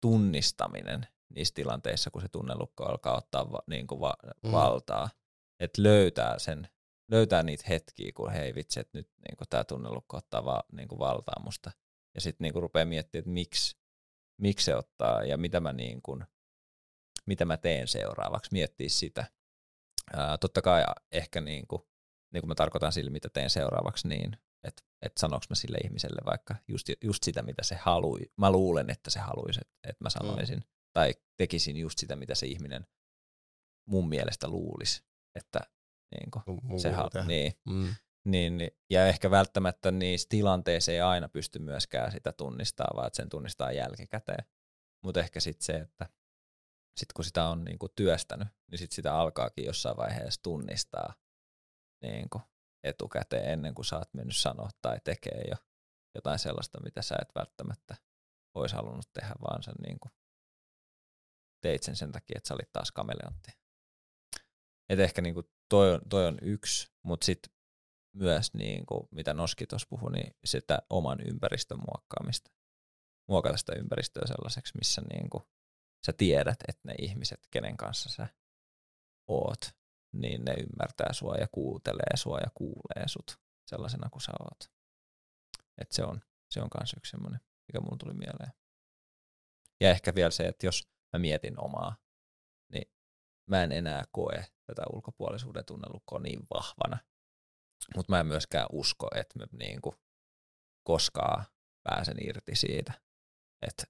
tunnistaminen niissä tilanteissa, kun se tunnelukko alkaa ottaa va, niin kuin va, mm. valtaa, että löytää sen, löytää niitä hetkiä, kun hei vitsi, että nyt niin kuin tämä tunnelukko ottaa va, niin kuin valtaa musta. Ja sitten niin rupeaa miettimään, että miksi, miksi se ottaa ja mitä mä, niin kuin, mitä mä teen seuraavaksi, miettiä sitä. Ää, totta kai ehkä niin kuin, niin kuin mä tarkoitan sillä, mitä teen seuraavaksi, niin että et sanoinko mä sille ihmiselle vaikka just, just sitä, mitä se halui. Mä luulen, että se haluaisi, että et mä sanoisin. Mm. Tai tekisin just sitä, mitä se ihminen mun mielestä luulisi, että niin kuin, se haluaa. Niin. Mm. Niin, niin, ja ehkä välttämättä niissä tilanteissa ei aina pysty myöskään sitä tunnistaa, vaan että sen tunnistaa jälkikäteen. Mutta ehkä sitten se, että sit kun sitä on niinku työstänyt, niin sit sitä alkaakin jossain vaiheessa tunnistaa niinku etukäteen ennen kuin sä oot mennyt sanoa tai tekee jo jotain sellaista, mitä sä et välttämättä olisi halunnut tehdä, vaan sä niin kuin teit sen sen takia, että sä olit taas kameleontti. Et ehkä niin kuin toi, on, toi on yksi, mutta sitten myös, niin kuin, mitä Noski tuossa puhui, niin sitä oman ympäristön muokkaamista. Muokata sitä ympäristöä sellaiseksi, missä niin kuin, sä tiedät, että ne ihmiset, kenen kanssa sä oot, niin ne ymmärtää sua ja kuuntelee sua ja kuulee sut sellaisena kuin sä oot. Et se on, se on kans yksi semmoinen, mikä mulle tuli mieleen. Ja ehkä vielä se, että jos mä mietin omaa, niin mä en enää koe tätä ulkopuolisuuden tunnelukkoa niin vahvana. Mutta mä en myöskään usko, että mä niinku koskaan pääsen irti siitä, että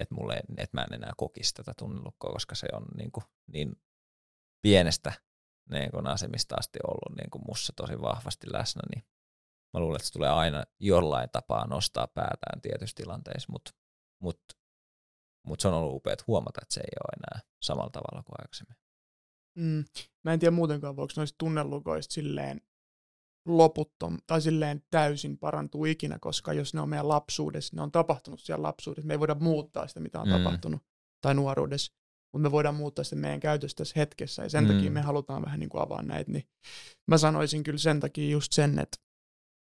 et mulle, et mä en enää kokisi tätä tunnelukkoa, koska se on niinku niin pienestä niin kuin asemista asti ollut niin kuin mussa tosi vahvasti läsnä, niin mä luulen, että se tulee aina jollain tapaa nostaa päätään tietyissä tilanteissa, mutta mut, mut se on ollut upea huomata, että se ei ole enää samalla tavalla kuin aikaisemmin. Mm. Mä en tiedä muutenkaan, voiko noista tunnelukoista silleen loputtom, tai silleen täysin parantuu ikinä, koska jos ne on meidän lapsuudessa, ne on tapahtunut siellä lapsuudessa, me ei voida muuttaa sitä, mitä on mm. tapahtunut, tai nuoruudessa mutta me voidaan muuttaa sitä meidän käytöstä tässä hetkessä, ja sen mm. takia me halutaan vähän niin kuin avaa näitä, niin mä sanoisin kyllä sen takia just sen, että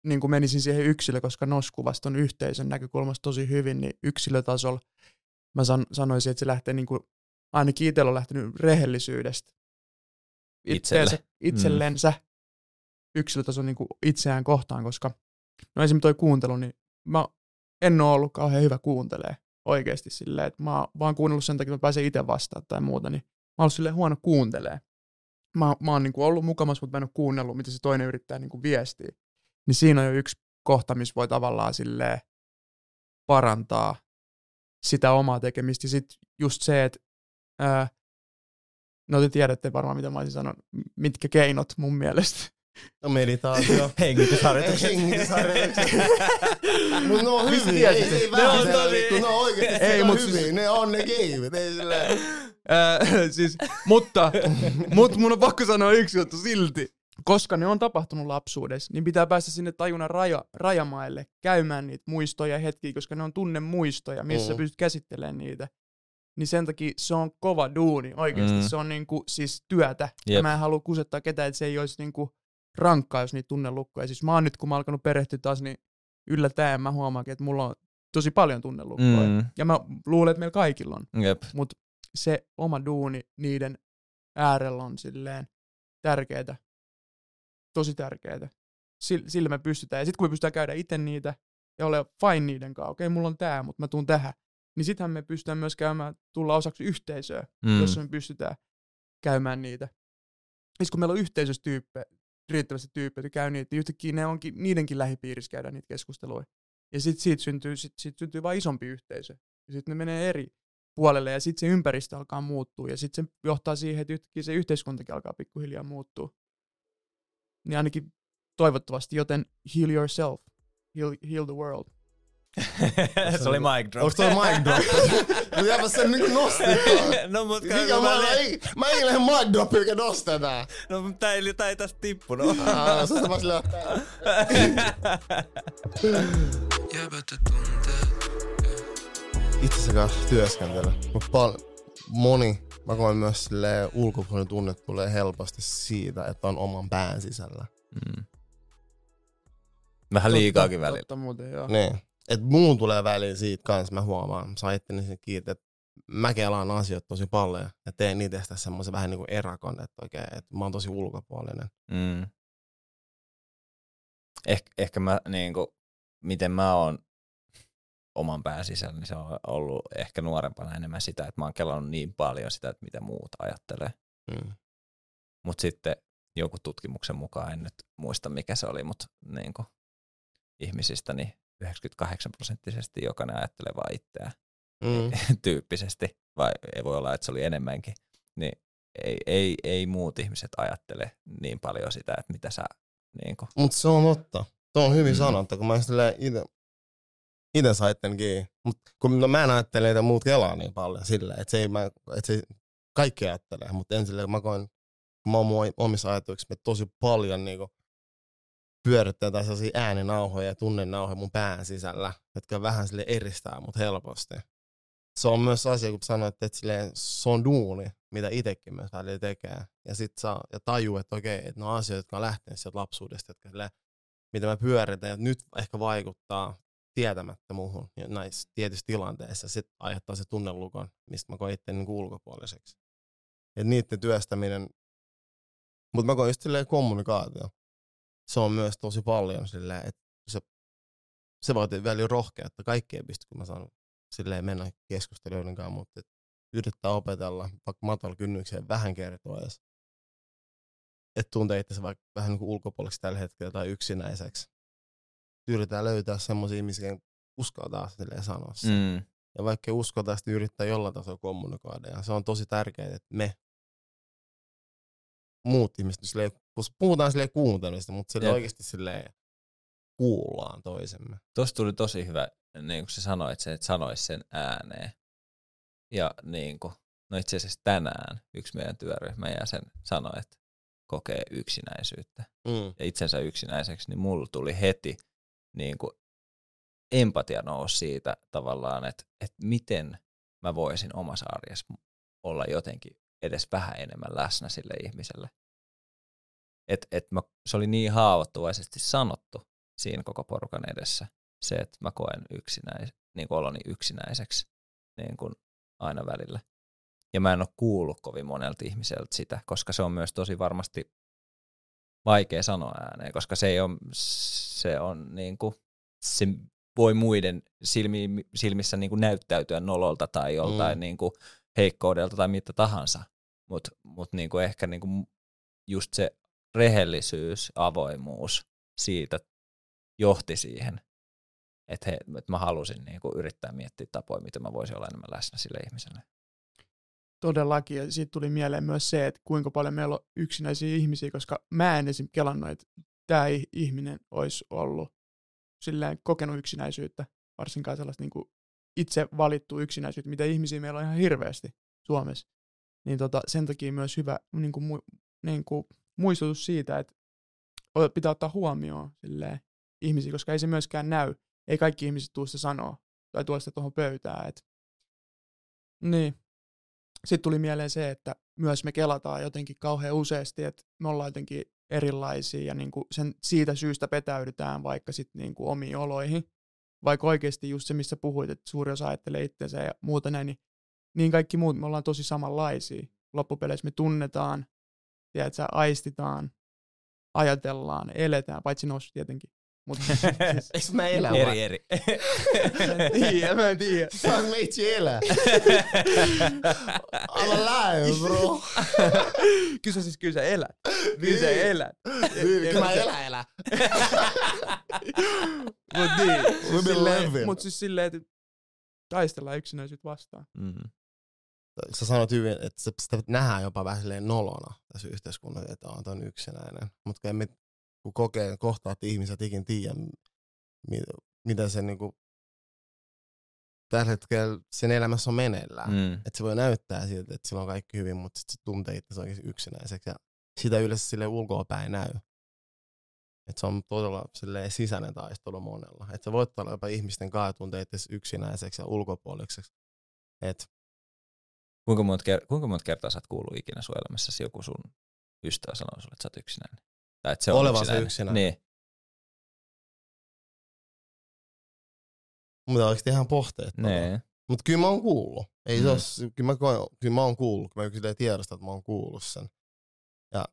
niin kuin menisin siihen yksilö, koska NOS kuvasi ton yhteisön näkökulmasta tosi hyvin, niin yksilötasolla mä san, sanoisin, että se lähtee niin kuin, ainakin itsellä on lähtenyt rehellisyydestä. Itselle. Itsellensä mm. yksilötason niin kuin itseään kohtaan, koska no esimerkiksi toi kuuntelu, niin mä en ole ollut kauhean hyvä kuuntelee oikeasti silleen, että mä oon vaan kuunnellut sen takia, että mä pääsen itse vastaan tai muuta, niin mä oon ollut silleen huono kuuntelee. Mä, mä oon niin kuin ollut mukamassa, mutta mä en ole kuunnellut, mitä se toinen yrittää niin kuin viestiä. Niin siinä on jo yksi kohta, missä voi tavallaan silleen parantaa sitä omaa tekemistä. Ja sitten just se, että ää, no te tiedätte varmaan, mitä mä olisin sanonut, mitkä keinot mun mielestä. No meditaatio. Hengitysharjoitukset. Hengitysharjoitukset. Mut ne on hyviä, ei, tiesit? ei Ne on tosi- vittu, ne on oikeesti Ei, ei, mut hyviä, siis- ne on ne keivit, ei silleen. Ää, siis, mutta, mutta mun on pakko sanoa yksi juttu silti. Koska ne on tapahtunut lapsuudessa, niin pitää päästä sinne tajunnan raja, rajamaille käymään niitä muistoja ja hetkiä, koska ne on tunnemuistoja, missä Mm. pystyt käsittelemään niitä. Niin sen takia se on kova duuni oikeasti. Mm. Se on niinku, siis työtä. Ja Jep. mä en halua kusettaa ketään, että se ei olisi niinku rankkaa, jos niitä tunnelukkoja. Siis mä oon nyt, kun mä oon alkanut perehtyä taas, niin yllättäen mä huomaankin, että mulla on tosi paljon tunnelukkoja. Mm. Ja mä luulen, että meillä kaikilla on Jep. mutta se oma duuni niiden äärellä on silleen tärkeetä, tosi tärkeetä. Sillä, me pystytään. Ja sitten kun me pystytään käydä itse niitä ja ole fine niiden kanssa, okei, mulla on tää, mutta mä tuun tähän, niin sittenhän me pystytään myös käymään, tulla osaksi yhteisöä, mm. Jossa me pystytään käymään niitä. Ja sit kun meillä on yhteisössä tyyppejä, riittävästi tyyppejä, jotka käy niitä, niin yhtäkkiä ne onkin, niidenkin lähipiirissä käydä niitä keskusteluja. Ja sitten siitä syntyy, sit, siitä syntyy vain isompi yhteisö. Ja sitten ne menee eri puolelle ja sitten se ympäristö alkaa muuttua ja sitten se johtaa siihen, että yhtäkkiä se yhteiskuntakin alkaa pikkuhiljaa muuttua. Niin ainakin toivottavasti, joten heal yourself, heal, heal the world. se oli mic drop. Onks toi mic drop? No jäpä sen nyt nosti. no mut Mikä kato, mä, ei, mä ei lähde mic dropia, mikä nostaa tää. no mutta tää ei, tää ei tästä tippunut. Aa, se on vaan silleen, itse asiassa kanssa työskentely. Mut pal- moni, mä koen myös silleen, ulkopuolinen tunne tulee helposti siitä, että on oman pään sisällä. mm. Vähän liikaakin välillä. Totta muuten, joo. Niin. Et muun tulee väliin siitä kanssa, mä huomaan. Sä itteni sen kiinni, että mä kelaan asioita tosi paljon ja teen itsestä semmoisen vähän niin kuin erakon, että oikein, että mä oon tosi ulkopuolinen. Mm. Eh, ehkä mä niinku, miten mä oon oman pään sisällä, niin se on ollut ehkä nuorempana enemmän sitä, että mä oon kelannut niin paljon sitä, että mitä muut ajattelee. Mm. Mutta sitten joku tutkimuksen mukaan, en nyt muista mikä se oli, mutta niinku, ihmisistä niin 98 prosenttisesti jokainen ajattelee vaan itseään Mm. tyyppisesti, vai ei voi olla, että se oli enemmänkin, niin ei, ei, ei muut ihmiset ajattele niin paljon sitä, että mitä sä niin Mutta se on totta. Se on hyvin Mm. sanottu, kun mä ite, ite saitten kiinni. Mut kun no, mä en ajattele, että muut kelaa niin paljon silleen, että se ei, mä, että se kaikki ajattelee, mutta en mä koen, kun mä oon omissa ajatuksissa, tosi paljon niinku pyörittää tai sellaisia ääninauhoja ja tunnenauhoja mun pään sisällä, jotka vähän sille eristää mut helposti. Se on myös asia, kun sanoit, että silleen, se on duuni, mitä itsekin myös välillä tekee. Ja sit saa, ja tajuu, että okei, että ne on asioita, jotka on lähtenyt sieltä lapsuudesta, jotka silleen, mitä mä pyöritän, ja nyt ehkä vaikuttaa tietämättä muuhun ja näissä tietyissä tilanteissa. Sitten aiheuttaa se tunnelukon, mistä mä koen itse niin ulkopuoliseksi. Ja niiden työstäminen, mutta mä koen just silleen kommunikaatio. Se on myös tosi paljon silleen, että se, se vaatii välillä rohkeutta. Kaikki ei pysty, kun mä sanon silleen mennä keskustelijoiden kanssa, mutta et yrittää opetella vaikka matala kynnykseen vähän kertoa edes. Että tuntee itse vaikka vähän niin kuin ulkopuoliseksi tällä hetkellä tai yksinäiseksi. Yritetään löytää semmoisia ihmisiä, jotka uskaltaa silleen sanoa sen. Mm. Ja vaikka ei uskota, sitten yrittää jollain tasolla kommunikoida. Ja se on tosi tärkeää, että me muut ihmiset, silleen, kun puhutaan silleen kuuntelusta, mutta sille oikeasti silleen kuullaan toisemme. Tuossa tuli tosi hyvä, niin kuin sä sanoit sen, että sanois sen ääneen. Ja niin kuin, no itse asiassa tänään yksi meidän työryhmän jäsen sanoi, että kokee yksinäisyyttä Mm. ja itsensä yksinäiseksi, niin mulla tuli heti niin kuin empatia nousi siitä tavallaan, että, että miten mä voisin omassa arjessa olla jotenkin edes vähän enemmän läsnä sille ihmiselle. Et, et mä, se oli niin haavoittuvaisesti sanottu, siinä koko porukan edessä. Se, että mä koen yksinäis, niin kuin oloni yksinäiseksi niin kuin aina välillä. Ja mä en ole kuullut kovin monelta ihmiseltä sitä, koska se on myös tosi varmasti vaikea sanoa ääneen, koska se, ei ole, se on niin kuin, se voi muiden silmi, silmissä niin kuin näyttäytyä nololta tai joltain mm. niin kuin heikkoudelta tai mitä tahansa, mutta mut niin kuin ehkä niin kuin just se rehellisyys, avoimuus siitä johti siihen, että, he, että mä halusin niin kuin yrittää miettiä tapoja, miten mä voisin olla enemmän läsnä sille ihmiselle. Todellakin, ja siitä tuli mieleen myös se, että kuinka paljon meillä on yksinäisiä ihmisiä, koska mä en esim. kelannut, että tämä ihminen olisi ollut silleen kokenut yksinäisyyttä, varsinkaan sellaista niin kuin itse valittu yksinäisyyttä, mitä ihmisiä meillä on ihan hirveästi Suomessa. Niin tota, sen takia myös hyvä niin kuin, niin kuin, muistutus siitä, että pitää ottaa huomioon silleen, ihmisiä, koska ei se myöskään näy. Ei kaikki ihmiset tule sitä sanoa tai tuoda sitä tuohon pöytään. Et... Niin. Sitten tuli mieleen se, että myös me kelataan jotenkin kauhean useasti, että me ollaan jotenkin erilaisia ja niin kuin sen, siitä syystä petäydytään vaikka sitten niin kuin omiin oloihin. Vaikka oikeasti just se, missä puhuit, että suuri osa ajattelee itsensä ja muuta näin, niin, niin kaikki muut me ollaan tosi samanlaisia. Loppupeleissä me tunnetaan, tiedätkö, aistitaan, ajatellaan, eletään, paitsi nousu tietenkin. Mut, siis, Eikö mä elä Eri, eri. mä en tiedä, mä en tiedä. Saanko me itse elää? I'm alive, bro. Kysä siis, kyllä sä elät. Kyllä sä elät. Kyllä mä elä, elä. mut niin. Mut, silleen, mut siis silleen, että taistellaan yksinäisyyttä vastaan. Mm-hmm. Sä sanoit hyvin, että sitä nähdään jopa vähän silleen nolona tässä yhteiskunnassa, että on yksinäinen. Mutta emme kun kokee, kohtaat ihmiset ikin tiedä, mitä se niinku, tällä hetkellä sen elämässä on meneillään. Mm. Että se voi näyttää siltä, että sillä on kaikki hyvin, mutta sitten se tuntee itse oikein yksinäiseksi. Ja sitä yleensä sille ulkoa päin näy. Että se on todella silleen sisäinen taistelu monella. Että sä voit olla jopa ihmisten kanssa tuntee yksinäiseksi ja ulkopuoliseksi. Et Kuinka monta, ker- kuinka monta kertaa sä oot kuullut ikinä sun elämässäsi joku sun ystävä sanoo sulle, että sä oot yksinäinen? Tai että se on Olevansa yksinäinen. yksinäinen. Niin. Mutta oikeasti ihan pohteet. Nee. Mutta kyllä mä oon kuullut. Ei mm. se ole, kyllä, mä koen, kyllä mä oon kuullut, kun mä kyllä tiedostan, että mä oon kuullut sen. Ja,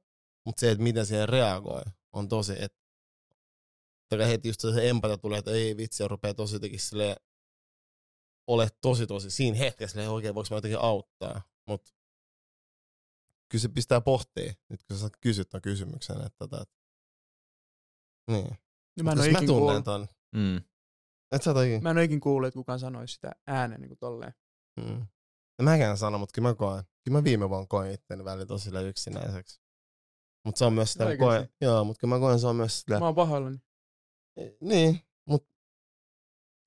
mutta se, että miten siihen reagoi, on tosi, että heti just se empatia tulee, että ei vitsi, ja rupeaa tosi jotenkin silleen, ole tosi tosi siinä hetkessä, silleen, oikein voiko mä jotenkin auttaa. Mutta kyllä se pistää pohtia, nyt kun sä kysyt tämän kysymyksen, että, että tota, niin. Ja mä en mä tunnen ton. Mm. Et sä Mä en ole ikin kuullut, että kukaan sanoisi sitä ääneen niin kuin tolleen. Mm. Ja mäkään sano, mutta kyllä mä koen. Kyllä mä viime vuonna koin itteni välillä tosi yksinäiseksi. Mutta se on myös sitä, koen, joo, mutta kyllä mä koen, se on myös sitä. Mä oon pahoillani. Niin, mutta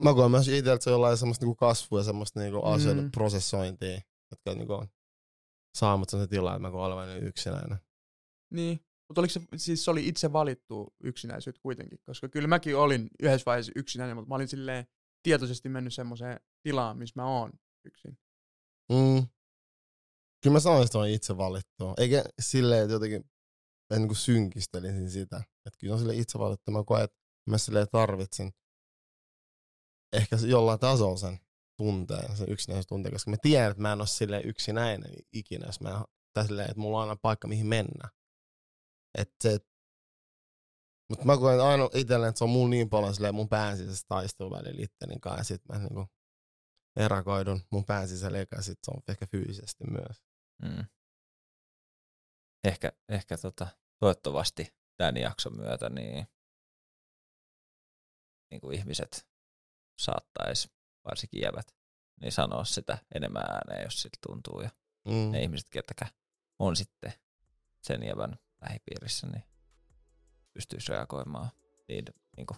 mä koen myös itse, että se on jollain semmoista niinku kasvua ja semmoista niinku mm. asioiden prosessointia, jotka niinku on saamut sen tilaa, että mä olen yksinäinen. Niin, mutta oliko se, siis se oli itse valittu yksinäisyyttä kuitenkin, koska kyllä mäkin olin yhdessä vaiheessa yksinäinen, mutta mä olin silleen tietoisesti mennyt semmoiseen tilaan, missä mä oon yksin. Mm. Kyllä mä sanoin, että on itse valittu. Eikä silleen, että jotenkin mä niin kuin synkistelisin sitä. Että kyllä on sille itse valittu. Mä koen, että mä silleen tarvitsin ehkä jollain tasolla sen tunteen, se yksinäisyys tunteen, koska mä tiedän, että mä en ole sille yksinäinen ikinä, jos mä tai silleen, että mulla on aina paikka, mihin mennä. Se, mutta mä koen aina itselleen, että se on mulla niin paljon silleen mun pään sisässä taistelu välillä itteni kanssa, ja sit mä niinku erakoidun mun pään sisällä, eikä sit se on ehkä fyysisesti myös. Mm. Ehkä, ehkä tota, toivottavasti tämän jakson myötä niin, niin kuin ihmiset saattaisi varsinkin jävät, niin sanoa sitä enemmän ääneen, jos siltä tuntuu. Ja mm. ne ihmiset, ketkä on sitten sen jävän lähipiirissä, niin pystyisi reagoimaan niitä, niin kuin,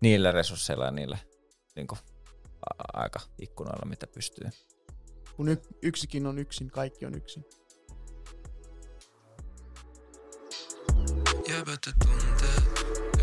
niillä resursseilla ja niillä niin kuin, a- aika ikkunoilla, mitä pystyy. Kun y- yksikin on yksin, kaikki on yksin. Jäbät tunteet,